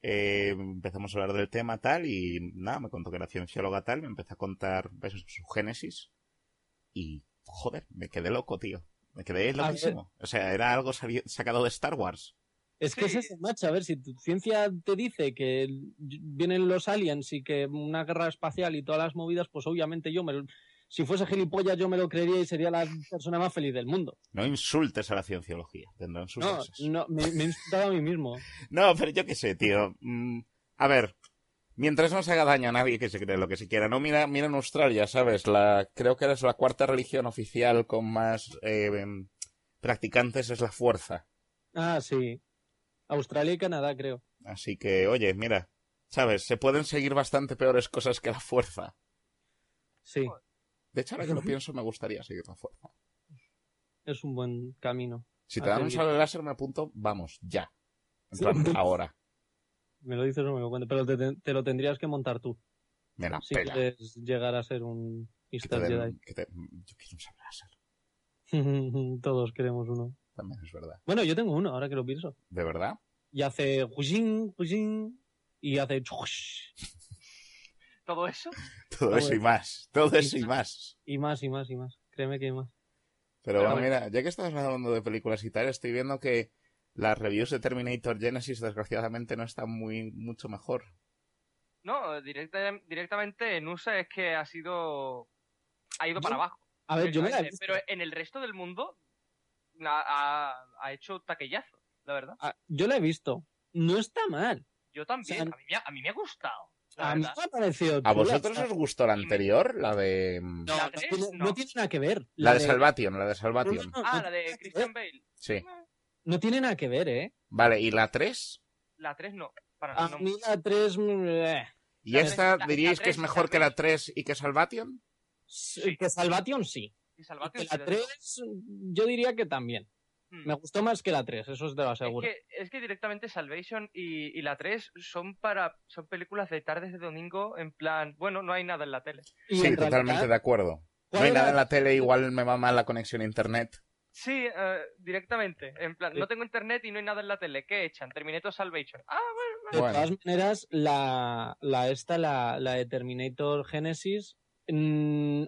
eh, empezamos a hablar del tema tal y nada, me contó que era ciencióloga tal, me empezó a contar eso, su génesis y joder, me quedé loco, tío. Me quedé loquísimo. O sea, era algo sacado de Star Wars. Es que es eso, macho. A ver, si tu ciencia te dice que vienen los aliens y que una guerra espacial y todas las movidas, pues obviamente yo me lo- si fuese gilipollas yo me lo creería y sería la persona más feliz del mundo. No insultes a la cienciología. Tendrán sus No, me, me he insultado a mí mismo. No, pero yo qué sé, tío. Mm, a ver, mientras no se haga daño a nadie que se cree lo que se quiera. No, mira, mira en Australia, ¿sabes? La, creo que eres la cuarta religión oficial con más eh, practicantes es la fuerza. Ah, sí. Australia y Canadá, creo. Así que, oye, mira, ¿sabes? Se pueden seguir bastante peores cosas que la fuerza. Sí. De hecho, ahora que lo pienso, me gustaría seguir la fuerza. Es un buen camino. Si te dan un sable láser, me apunto, vamos, ya. En plan, ahora. Me lo dices o me lo cuento, pero te, te lo tendrías que montar tú. Me la si pela. quieres llegar a ser un den- Jedi. te- Yo quiero un sable láser. Todos queremos uno. También es verdad. Bueno, yo tengo uno, ahora que lo pienso. ¿De verdad? Y hace y hace Todo eso. Todo Todo eso y más. Todo eso y más. y más y más y más. Créeme que hay más. Pero Pero bueno, bueno. mira, ya que estás hablando de películas y tal, estoy viendo que las reviews de Terminator Genesis desgraciadamente no están muy mucho mejor. No, directa- directamente en USA es que ha sido. Ha ido Yo- para abajo. A ver, yo me la he directamente, visto. Pero en el resto del mundo ha, ha- ha hecho taquillazo, la verdad. Ah, yo la he visto. No está mal. Yo también. O sea, a, mí me ha, a mí me ha gustado. la A mí me ha parecido. ¿A vosotros os gustó la anterior? La de... No, ¿La no tiene, No. no tiene nada que ver. La de Salvation, la de Salvation. No, no, Ah, no la de Christian. Bale. Sí. No tiene nada que ver, ¿eh? Vale, ¿y la 3? La 3 no. Para A no. mí la 3... ¿Y La esta la- diríais la que es mejor la que la tres. 3 y que Salvation? Que Salvation sí. Y Y Salvation que sí, la desde luego. 3 yo diría que también. Mm. Me gustó más que la 3, eso te lo Es aseguro. que, es que directamente Salvation y, y la 3 son para son películas de tardes de domingo en plan, bueno, no hay nada en la tele. Y Sí, en totalmente realidad, de acuerdo. No ¿cuál hay nada en la tele, igual me va mal la conexión a internet. Sí, eh, directamente. En plan, Sí. no tengo internet y no hay nada en la tele. ¿Qué echan? Terminator Salvation. Ah, bueno, De Bueno. todas maneras, la, la esta, la, la de Terminator Genesis,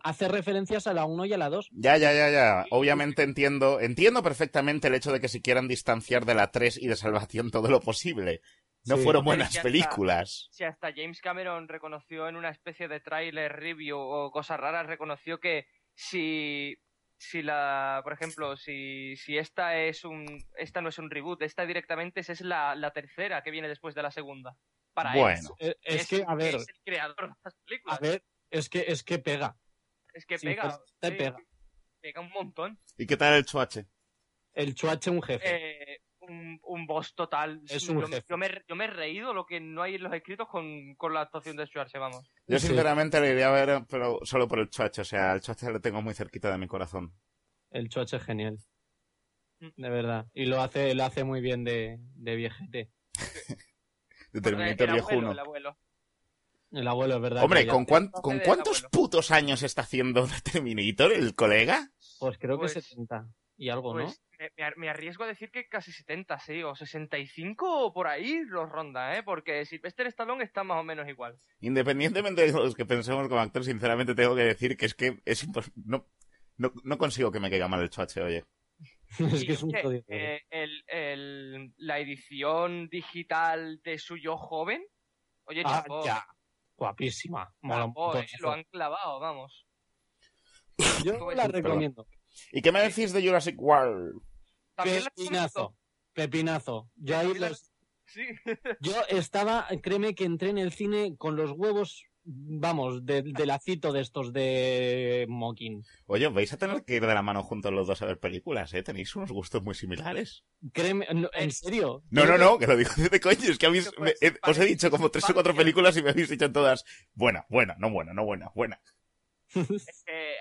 hace referencias a la 1 y a la 2. Ya, ya, ya, ya. Obviamente entiendo, entiendo perfectamente el hecho de que se quieran distanciar de la 3 y de Salvación todo lo posible. No Sí. fueron buenas películas. si hasta James Cameron reconoció en una especie de trailer review o cosas raras, reconoció que si, si la, por ejemplo, si, si esta es un, esta no es un reboot, esta directamente es, es la, la tercera que viene después de la segunda. Para él. Bueno. Eh, Es, que, a ver, es el creador de las películas. a ver, es que, es que pega. es que sí, pega. te sí, pega. Pega un montón. ¿Y qué tal el chuache? El chuache un jefe. Eh, un, un boss total. Es un yo, jefe. yo me, yo me he reído lo que no hay en los escritos con, con la actuación de Schwarze, vamos. Yo Sí. sinceramente le iría a ver, pero solo por el chuache. O sea, el chuache lo tengo muy cerquita de mi corazón. El chuache es genial. Mm. De verdad. Y lo hace, lo hace muy bien de, de viejete. De Terminator viejo abuelo, uno. el abuelo. El abuelo, es verdad. Hombre, ¿con, cuán- hace ¿con del cuántos putos años está haciendo Terminator el colega? Pues creo Pues- que 70 y algo, Pues me, me ar- me arriesgo a decir que casi 70, sí, o 65 o por ahí los ronda, ¿eh? Porque Sylvester Stallone está más o menos igual. Independientemente de los que pensemos como actor, sinceramente tengo que decir que es que es no, no, no consigo que me caiga mal el chuache, oye. ¿no? es que es un jodido. eh, el, el- la edición digital de su yo joven, oye, Ah, ya. Guapísima. Mola un eh, lo han clavado, vamos. Yo la recomiendo. ¿Y qué me decís de Jurassic World? Pepinazo. Pepinazo. Yo ahí los- Sí, Yo estaba, créeme que entré en el cine con los huevos, vamos, de, de lacito de estos de Mocking. Oye, vais a tener que ir de la mano juntos los dos a ver películas, ¿eh? Tenéis unos gustos muy similares. Créeme, no, en serio. No, no, no, que lo digo de coño, es que habéis, me- eh, os he dicho como tres o cuatro películas y me habéis dicho todas, buena, buena, no buena, no buena, buena. es que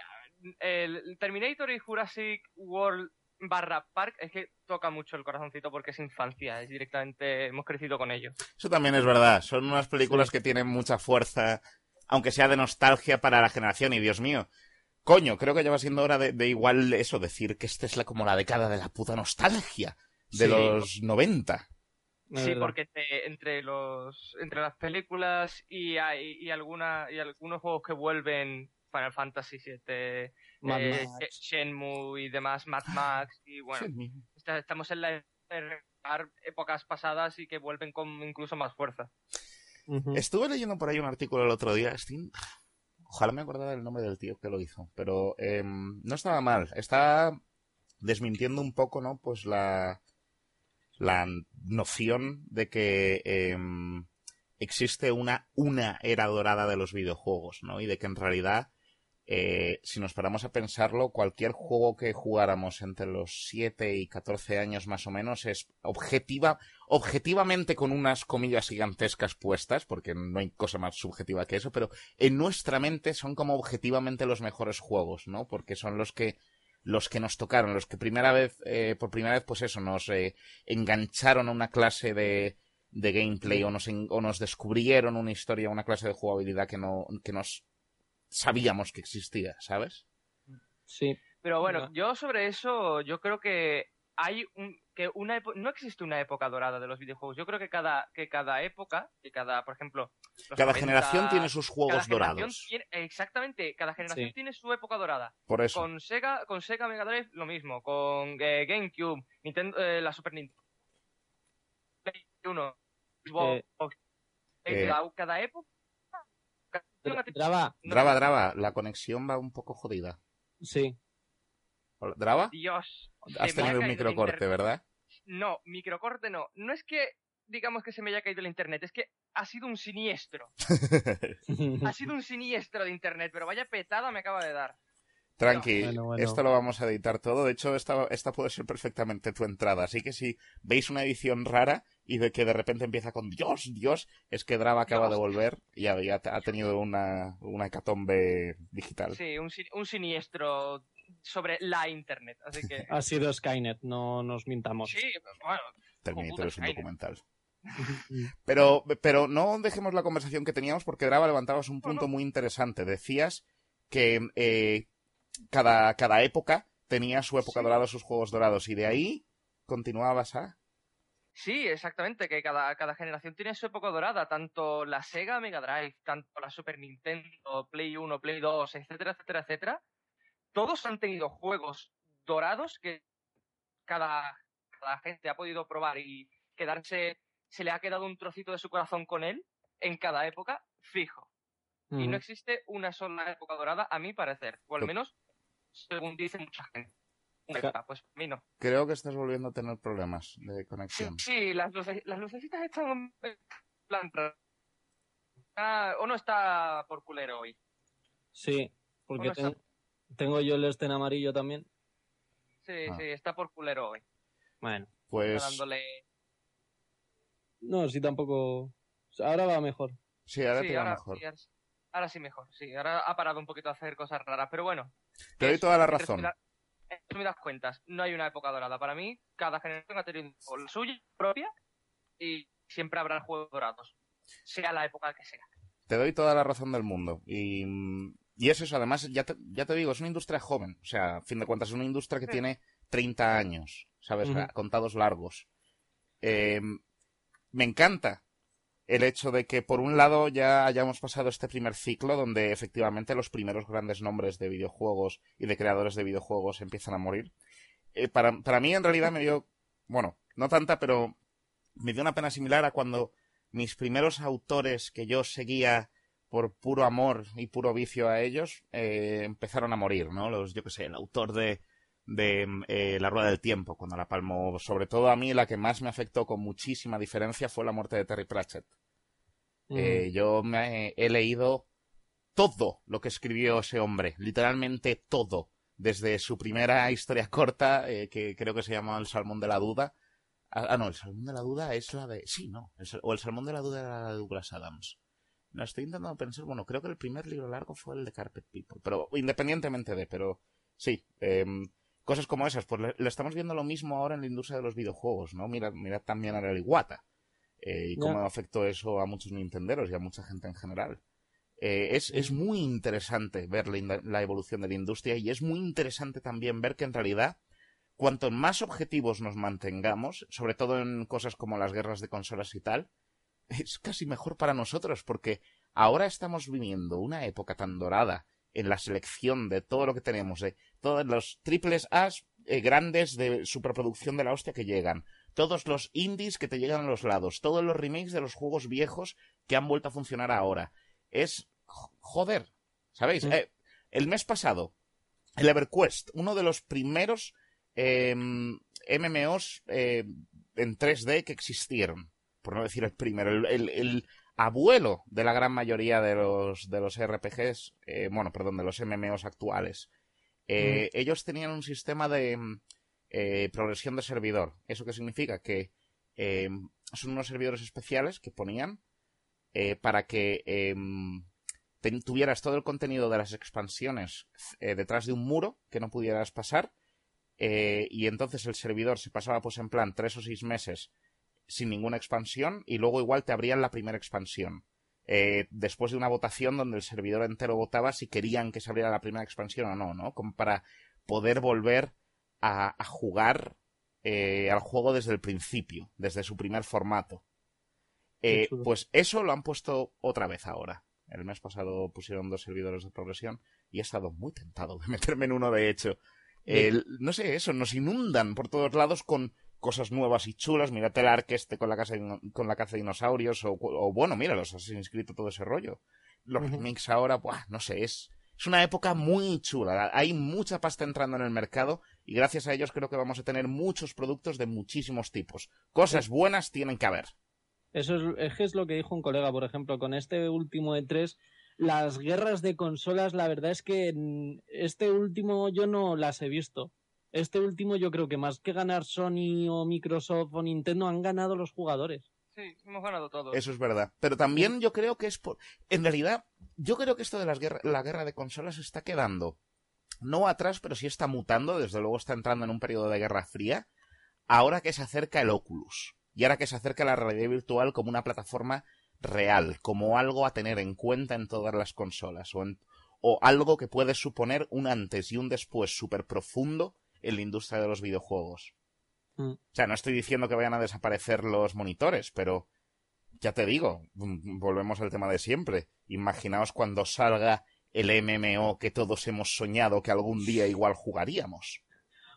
el Terminator y Jurassic World barra Park es que toca mucho el corazoncito porque es infancia, es directamente, hemos crecido con ello. Eso también es verdad, son unas películas que tienen mucha fuerza, aunque sea de nostalgia para la generación, y Dios mío. Coño, creo que ya va siendo hora de, de igual eso, decir que esta es la, como la década de la puta nostalgia de Sí. los 90. Es sí, porque entre, entre los entre las películas y, hay- y alguna y algunos juegos que vuelven Final Fantasy VII, eh, Max. Shenmue y demás, Mad Max y bueno, está- estamos en la épocas pasadas y que vuelven con incluso más fuerza. Estuve leyendo por ahí un artículo el otro día. estoy- Ojalá me acordara del nombre del tío que lo hizo. Pero em, no estaba mal. Está desmintiendo un poco, ¿no? Pues la, la noción de que em, existe una, una era dorada de los videojuegos, ¿no? Y de que en realidad eh, si nos paramos a pensarlo, cualquier juego que jugáramos entre los 7 y 14 años más o menos es objetiva, objetivamente con unas comillas gigantescas puestas, porque no hay cosa más subjetiva que eso, pero en nuestra mente son como objetivamente los mejores juegos, ¿no? Porque son los que los que nos tocaron, los que primera vez, eh, por primera vez, pues eso, nos eh, engancharon a una clase de, de gameplay o nos, o nos descubrieron una historia, una clase de jugabilidad que, no, que nos sabíamos que existía, ¿sabes? Sí. Pero bueno, yo sobre eso, yo creo que hay un, que una no existe una época dorada de los videojuegos. Yo creo que cada, que cada época, que cada, por ejemplo, cada generación tiene sus juegos dorados. exactamente, cada generación tiene su época dorada. Por eso. Con Sega, con Sega Mega Drive lo mismo, con eh, GameCube, Nintendo, eh, la Super Nintendo, 1, Xbox, eh, cada época Drava. Drava, Drava, la conexión va un poco jodida. Sí. ¿Drava? Dios. Has tenido un microcorte, ¿verdad? No, microcorte no. No es que digamos que se me haya caído el internet, es que ha sido un siniestro. ha sido un siniestro de internet, pero vaya petada me acaba de dar. Tranqui, esto lo vamos a editar todo. De hecho, esta, esta puede ser perfectamente tu entrada. Así que si veis una edición rara y de que de repente empieza con Dios, Dios, es que Drava acaba de volver y ha, ha tenido una, una hecatombe digital. Sí, un, un siniestro sobre la internet. Así que... ha sido Skynet, no nos mintamos. Sí, bueno. Terminator es un documental. Pero, pero no dejemos la conversación que teníamos porque Drava levantabas un punto muy interesante. Decías que eh, cada, cada época tenía su época dorada, sus juegos dorados, y de ahí continuabas a... Sí, exactamente, que cada, cada generación tiene su época dorada, tanto la Sega Mega Drive, tanto la Super Nintendo, Play 1, Play 2, etcétera, etcétera, etcétera. Todos han tenido juegos dorados que cada, cada gente ha podido probar y quedarse, se le ha quedado un trocito de su corazón con él en cada época fijo. Y no existe una sola época dorada, a mi parecer, o al menos según dice mucha gente. pues a mí no. Creo que estás volviendo a tener problemas de conexión. Sí, las, las lucecitas están en plan... Ah, o no está por culero hoy. Sí, porque tengo yo el este en amarillo también. Sí, ah. sí, está por culero hoy. Bueno. Pues... Dándole... No, sí, tampoco... Ahora va mejor. Sí, ahora te va mejor. Ahora sí mejor, sí. Ahora ha parado un poquito a hacer cosas raras, pero bueno. Te doy toda la razón. En das cuentas, no hay una época dorada. Para mí, cada generación ha tenido la suya propia y siempre habrá juegos dorados, sea la época que sea. Te doy toda la razón del mundo. Y, y es eso, además, ya te, ya te digo, es una industria joven. O sea, a fin de cuentas, es una industria que tiene 30 años, ¿sabes? Contados largos. Eh, me encanta el hecho de que, por un lado, ya hayamos pasado este primer ciclo donde efectivamente los primeros grandes nombres de videojuegos y de creadores de videojuegos empiezan a morir. Eh, para, para mí, en realidad, me dio, bueno, no tanta, pero me dio una pena similar a cuando mis primeros autores que yo seguía por puro amor y puro vicio a ellos eh, empezaron a morir, ¿no? Los, yo qué sé, el autor de, de eh, La Rueda del Tiempo, cuando la palmó. Sobre todo a mí, la que más me afectó con muchísima diferencia fue la muerte de Terry Pratchett. Mm. Eh, yo me he leído todo lo que escribió ese hombre, literalmente todo, desde su primera historia corta, eh, que creo que se llama El Salmón de la Duda. Ah, ah, no, El Salmón de la Duda es la de... Sí, no, o El Salmón de la Duda era la de Douglas Adams. No estoy intentando pensar, bueno, creo que el primer libro largo fue el de Carpet People, pero independientemente de, pero sí, eh, cosas como esas. Pues le, estamos viendo lo mismo ahora en la industria de los videojuegos, ¿no? Mira, mira también a la Iguata eh, y cómo afectó eso a muchos nintenderos y a mucha gente en general. Eh, es, es, muy interesante ver la, la, evolución de la industria y es muy interesante también ver que en realidad cuanto más objetivos nos mantengamos, sobre todo en cosas como las guerras de consolas y tal, es casi mejor para nosotros porque ahora estamos viviendo una época tan dorada en la selección de todo lo que tenemos, de todos los triples A eh, grandes de superproducción de la hostia que llegan, todos los indies que te llegan a los lados, todos los remakes de los juegos viejos que han vuelto a funcionar ahora. Es joder, ¿sabéis? Eh, el mes pasado, el EverQuest, uno de los primeros em, MMOs eh, en 3D que existieron, por no decir el primero, el, abuelo de la gran mayoría de los, de los RPGs, eh, bueno, perdón, de los MMOs actuales. Eh, Ellos tenían un sistema de mm, eh, progresión de servidor. ¿Eso qué significa? Que eh, son unos servidores especiales que ponían para que em, ten- tuvieras todo el contenido de las expansiones detrás de un muro que no pudieras pasar. y entonces el servidor se pasaba pues en plan tres o seis meses sin ninguna expansión y luego igual te abrían la primera expansión. Eh, después de una votación donde el servidor entero votaba si querían que se abriera la primera expansión o no, ¿no? Como para poder volver a, a jugar eh, al juego desde el principio, desde su primer formato. Eh, pues eso lo han puesto otra vez ahora. El mes pasado pusieron dos servidores de progresión y he estado muy tentado de meterme en uno de hecho. No sé, eso, nos inundan por todos lados con cosas nuevas y chulas. Mírate el Ark este con la, casa de con la caza de dinosaurios o, o bueno, mira, los Assassin's Creed, todo ese rollo. Los remakes ahora, buah, no sé, es, es una época muy chula. Hay mucha pasta entrando en el mercado y gracias a ellos creo que vamos a tener muchos productos de muchísimos tipos. Cosas buenas tienen que haber. Eso es, es que es lo que dijo un colega, por ejemplo, con este último E3, las guerras de consolas, la verdad es que mm, este último yo no las he visto. Este último yo creo que más que ganar Sony o Microsoft o Nintendo han ganado los jugadores. Sí, hemos ganado todos. Eso es verdad. Pero también yo creo que es por... En realidad, yo creo que esto de las guerra... la guerra de consolas está quedando no atrás, pero sí está mutando. Desde luego está entrando en un periodo de guerra fría. Ahora que se acerca el Oculus. Y ahora que se acerca la realidad virtual como una plataforma real, como algo a tener en cuenta en todas las consolas. O, en- o algo que puede suponer un antes y un después súper profundo en la industria de los videojuegos. Mm. O sea, no estoy diciendo que vayan a desaparecer los monitores, pero ya te digo, mm, volvemos al tema de siempre. Imaginaos cuando salga el MMO que todos hemos soñado que algún día igual jugaríamos.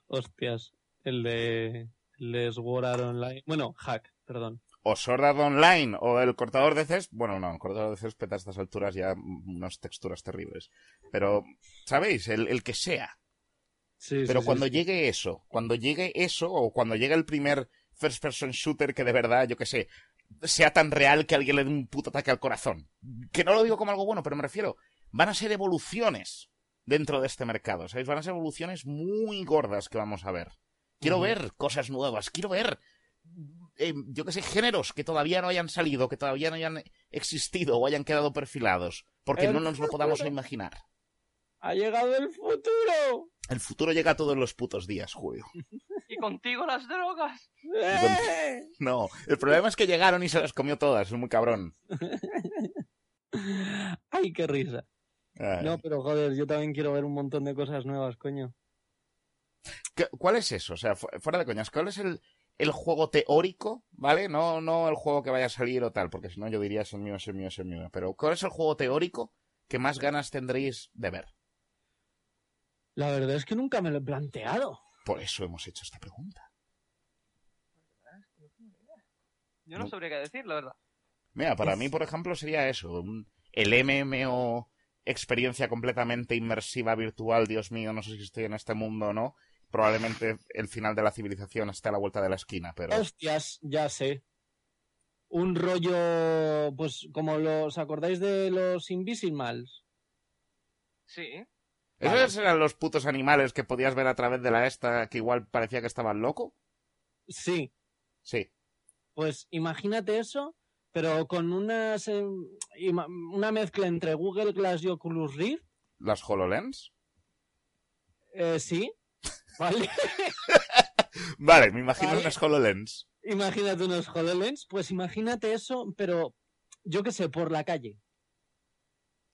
Hostias, el de, el de Sword Art Online. Bueno, Hack, perdón. O Sword Art Online, o el cortador de césped. Bueno, no, el cortador de césped a estas alturas ya unas texturas terribles. Pero, ¿sabéis? El, el que sea. Sí, Pero sí, cuando sí. llegue eso, cuando llegue eso, o cuando llegue el primer first person shooter que de verdad, yo que sé, sea tan real que alguien le dé un puto ataque al corazón. Que no lo digo como algo bueno, pero me refiero, van a ser evoluciones dentro de este mercado, ¿sabéis? Van a ser evoluciones muy gordas que vamos a ver. Quiero ver cosas nuevas, quiero ver, eh, yo que sé, géneros que todavía no hayan salido, que todavía no hayan existido o hayan quedado perfilados, porque El no nos lo podamos imaginar. ¡Ha llegado el futuro! El futuro llega todos los putos días, Julio. Y contigo las drogas. ¡Eh! No, el problema es que llegaron y se las comió todas, es muy cabrón. ¡Ay, qué risa! Ay. No, pero joder, yo también quiero ver un montón de cosas nuevas, coño. ¿Qué- ¿Cuál es eso? O sea, fu- fuera de coñas, ¿cuál es el, el juego teórico, ¿vale? No, no el juego que vaya a salir o tal, porque si no yo diría es el mío, es el mío, es el mío. Pero ¿cuál es el juego teórico que más ganas tendréis de ver? La verdad es que nunca me lo he planteado. Por eso hemos hecho esta pregunta. Yo no No. sabría qué decir, la verdad. Mira, para mí, por ejemplo, sería eso. un- el MMO experiencia completamente inmersiva virtual, Dios mío, no sé si estoy en este mundo o no. Probablemente el final de la civilización esté a la vuelta de la esquina, pero... Hostias, ya sé. Un rollo, pues como los, ¿acordáis de los Invisimals? Sí. ¿Esos eran los putos animales que podías ver a través de la esta que igual parecía que estaban loco? Sí, Sí. pues imagínate eso, pero con unas, eh, ima- una mezcla entre Google Glass y Oculus Rift. ¿Las HoloLens? Eh, sí, ¿vale? Vale, me imagino Vale. unas HoloLens. imagínate unos HoloLens, pues imagínate eso, pero yo qué sé, por la calle.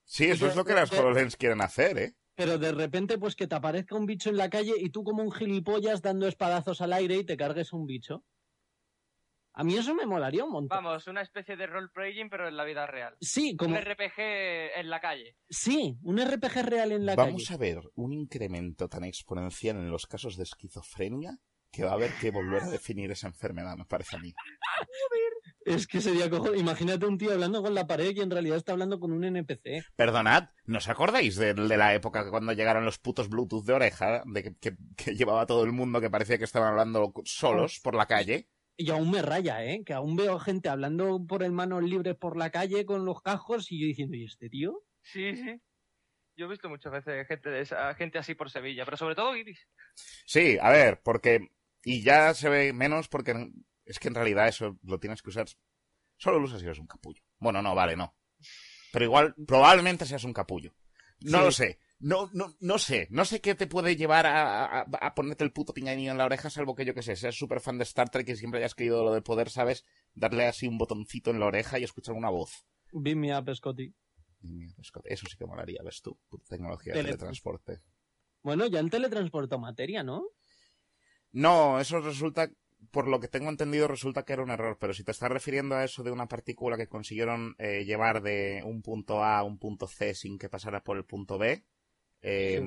Sí, eso es lo que las HoloLens quieren hacer, ¿eh? Pero de repente, pues que te aparezca un bicho en la calle y tú como un gilipollas dando espadazos al aire y te cargues un bicho. A mí eso me molaría un montón. Vamos, una especie de role-playing, pero en la vida real. Sí, Un como... RPG en la calle. Sí, un RPG real en la Vamos calle. a ver un incremento tan exponencial en los casos de esquizofrenia que va a haber que volver a definir esa enfermedad, me parece a mí. Es que sería cojo... Imagínate un tío hablando con la pared y en realidad está hablando con un NPC. Perdonad, ¿no os acordáis de, de la época que cuando llegaron los putos Bluetooth de oreja, de que, que- que llevaba todo el mundo que parecía que estaban hablando solos por la calle? Y aún me raya, ¿eh? Que aún veo gente hablando por el manos libres por la calle con los cajos y yo diciendo, ¿y este tío? Sí, sí. Yo he visto muchas veces gente, de esa, gente así por Sevilla, pero sobre todo guiris. Sí, a ver, porque. Y ya se ve menos porque es que en realidad eso lo tienes que usar. Solo lo usas si eres un capullo. Bueno, no, vale, no. Pero igual, probablemente seas un capullo. No Sí. lo sé. No, no, no sé. No sé qué te puede llevar a, a- a ponerte el puto piñanillo en la oreja, salvo que yo que sé, seas súper fan de Star Trek y siempre hayas querido lo de poder, ¿sabes? Darle así un botoncito en la oreja y escuchar una voz. Beam me up, Scotty. Eso sí que molaría, ves tú. Puta Tecnología de Tele- teletransporte. Bueno, ya el teletransportó materia, ¿no? No, eso resulta, por lo que tengo entendido, resulta que era un error. Pero si te estás refiriendo a eso de una partícula que consiguieron eh, llevar de un punto A a un punto C sin que pasara por el punto B, eh,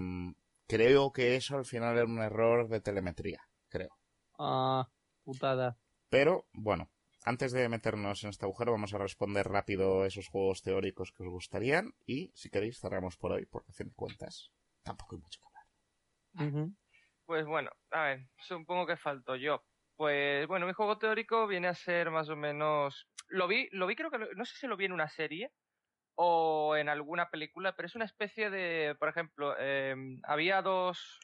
creo que eso al final era un error de telemetría, creo. Ah, putada. Pero, bueno, antes de meternos en este agujero, vamos a responder rápido esos juegos teóricos que os gustarían. Y, si queréis, cerramos por hoy, porque a fin de cuentas, tampoco hay mucho que hablar. Pues bueno, a ver, supongo que falto yo. Pues bueno, mi juego teórico viene a ser más o menos. Lo vi, lo vi creo que no sé si lo vi en una serie o en alguna película, pero es una especie de, por ejemplo, eh, había dos,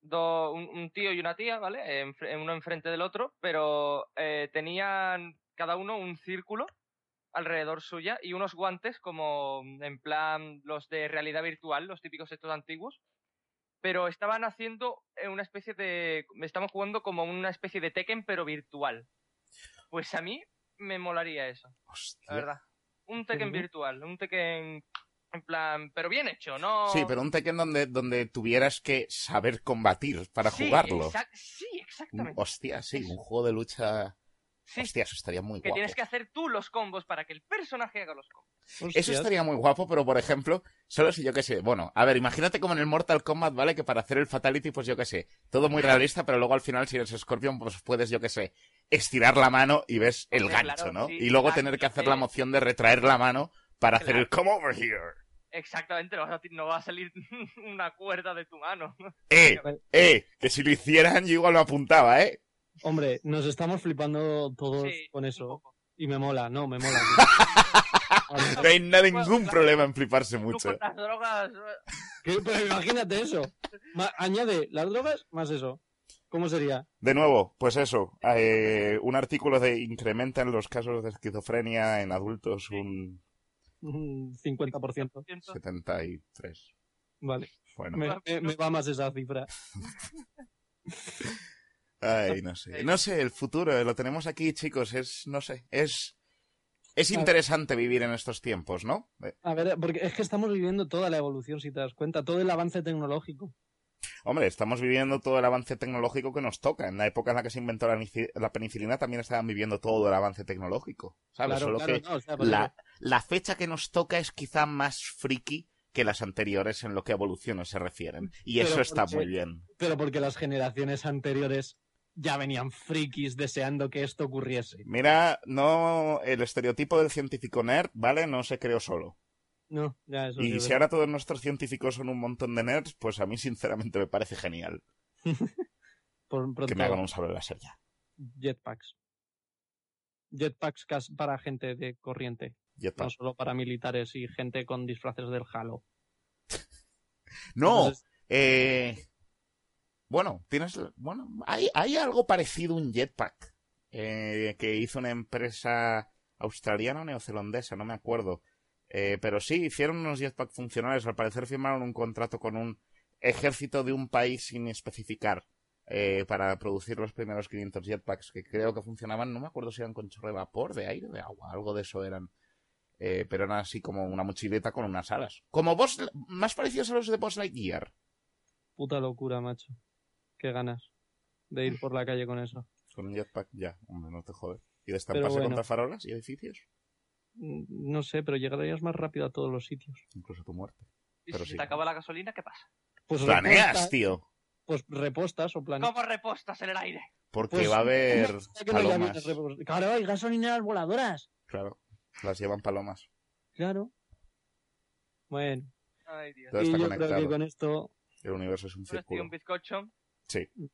do- un, tío y una tía, ¿vale? Enfre- uno enfrente del otro, pero eh, tenían cada uno un círculo alrededor suya y unos guantes como en plan los de realidad virtual, los típicos estos antiguos pero estaban haciendo eh, una especie de... Estaban jugando como una especie de Tekken, pero virtual. Pues a mí me molaría eso, la Hostia. verdad. Un Tekken virtual, un Tekken en plan... Pero bien hecho, ¿no? Sí, pero un Tekken donde, donde tuvieras que saber combatir para Sí, jugarlo. sí, exactamente. Hostia, sí, un juego de lucha. Sí, Hostia, eso estaría muy que guapo. tienes que hacer tú los combos para que el personaje haga los combos. Eso estaría muy guapo, pero por ejemplo, solo si yo qué sé. Bueno, a ver, imagínate como en el Mortal Kombat, ¿vale? Que para hacer el Fatality, pues yo qué sé. Todo muy realista, pero luego al final, si eres Scorpion, pues puedes, yo qué sé, estirar la mano y ves el Hombre, gancho, claro, ¿no? sí, y luego claro, tener que hacer la moción de retraer la mano para hacer el come over here. Exactamente, no, va a salir una cuerda de tu mano. ¡Eh! ¡Eh! Que si lo hicieran, yo igual lo apuntaba, ¿eh? Hombre, nos estamos flipando todos Sí, con eso. Y me mola, no, me mola. No hay nada- ningún problema en fliparse mucho. las drogas... ¿Qué? Pero imagínate eso. Ma- añade las drogas más eso. ¿Cómo sería? De nuevo, pues eso, eh, un artículo de incrementan los casos de esquizofrenia en adultos un Un 50%. siento- 73. Vale. Bueno, Me, me- me va más esa cifra. ay, no sé. No sé, el futuro, lo tenemos aquí, chicos, es, no sé, es... Es interesante vivir en estos tiempos, ¿no? Eh, A ver, porque es que estamos viviendo toda la evolución, si te das cuenta, todo el avance tecnológico. Hombre, estamos viviendo todo el avance tecnológico que nos toca. En la época en la que se inventó la, nici- la penicilina también estaban viviendo todo el avance tecnológico, ¿sabes? Claro, Solo claro, que no, o sea, por la, fecha que nos toca es quizá más friki que las anteriores en lo que a evoluciones se refieren. Y eso está muy bien. Pero porque las generaciones anteriores ya venían frikis deseando que esto ocurriese. Mira, no el estereotipo del científico nerd, ¿vale? No se creó solo. No, ya eso Y si verdad. ahora todos nuestros científicos son un montón de nerds, pues a mí sinceramente me parece genial Por que me hagan un sable láser ya. jetpacks. Jetpacks para gente de corriente, Jetpack. no solo para militares y gente con disfraces del Halo. No, Entonces, eh, bueno, tienes, bueno, hay, algo parecido a un jetpack eh, que hizo una empresa australiana o neozelandesa, no me acuerdo. Eh, pero sí, hicieron unos jetpack funcionales. Al parecer firmaron un contrato con un ejército de un país sin especificar eh, para producir los primeros 500 jetpacks que creo que funcionaban. No me acuerdo si eran con chorro de vapor, de aire, de agua, algo de eso eran. Eh, pero eran así como una mochileta con unas alas. Como Boss, más parecidos a los de Boss Lightyear. puta locura, macho. Qué ganas de ir por la calle con eso. Con un jetpack, ya, hombre, no te jodes. ¿Y bueno. contra farolas y edificios? Mm, No sé, pero llegarías más rápido a todos los sitios. Incluso tu muerte. Y Pero si sí. te acaba la gasolina, ¿qué pasa? Pues Planeas, repostas, tío. pues repostas o planeas. ¿Cómo repostas en el aire? Porque Pues, va a haber palomas. Claro, hay gasolineras voladoras. Claro, las llevan palomas. Claro. Bueno, Ay, Dios. Todo y está yo creo conectado. que con esto El universo es un círculo. un bizcocho.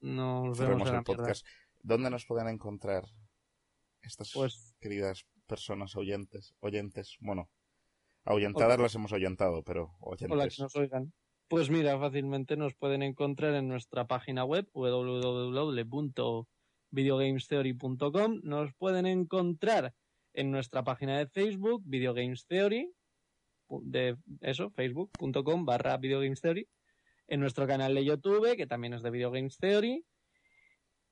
Nos vemos en el mierda. podcast. ¿Dónde nos pueden encontrar estas Pues- queridas personas oyentes? Oyentes, bueno, ahuyentadas las hemos ahuyentado, pero oyentes. Hola, que nos oigan. Pues mira, fácilmente nos pueden encontrar en nuestra página web www.videogamestheory.com. Nos pueden encontrar en nuestra página de Facebook, Videogames Theory, de eso, facebook.com barra Videogames Theory. En nuestro canal de YouTube, que también es de Videogames Theory.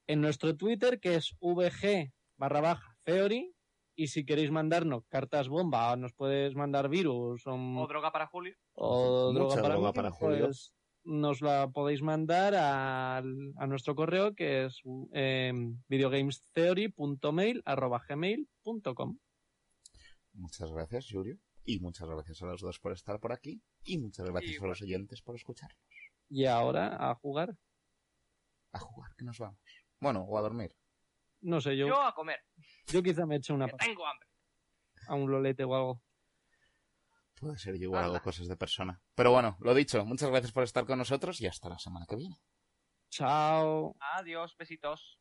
En nuestro Twitter, que es VG barra baja Theory. Y si queréis mandarnos cartas bomba, o nos puedes mandar virus o, O droga para Julio. o Mucha droga para, droga Julio, para Julio. pues nos la podéis mandar al- a, nuestro correo que es eh, videogamestheory.mail.gmail.com Muchas gracias, Julio. Y muchas gracias a los dos por estar por aquí. Y muchas gracias a los oyentes por escucharnos. Y ahora a jugar. A jugar, que nos vamos. Bueno, o a dormir. No sé, yo, Yo a comer, yo quizá me eche una que tengo hambre. a un lolete o algo. Puede ser yo igual hago cosas de persona. Pero bueno, lo dicho, muchas gracias por estar con nosotros y hasta la semana que viene. Chao. Adiós, besitos.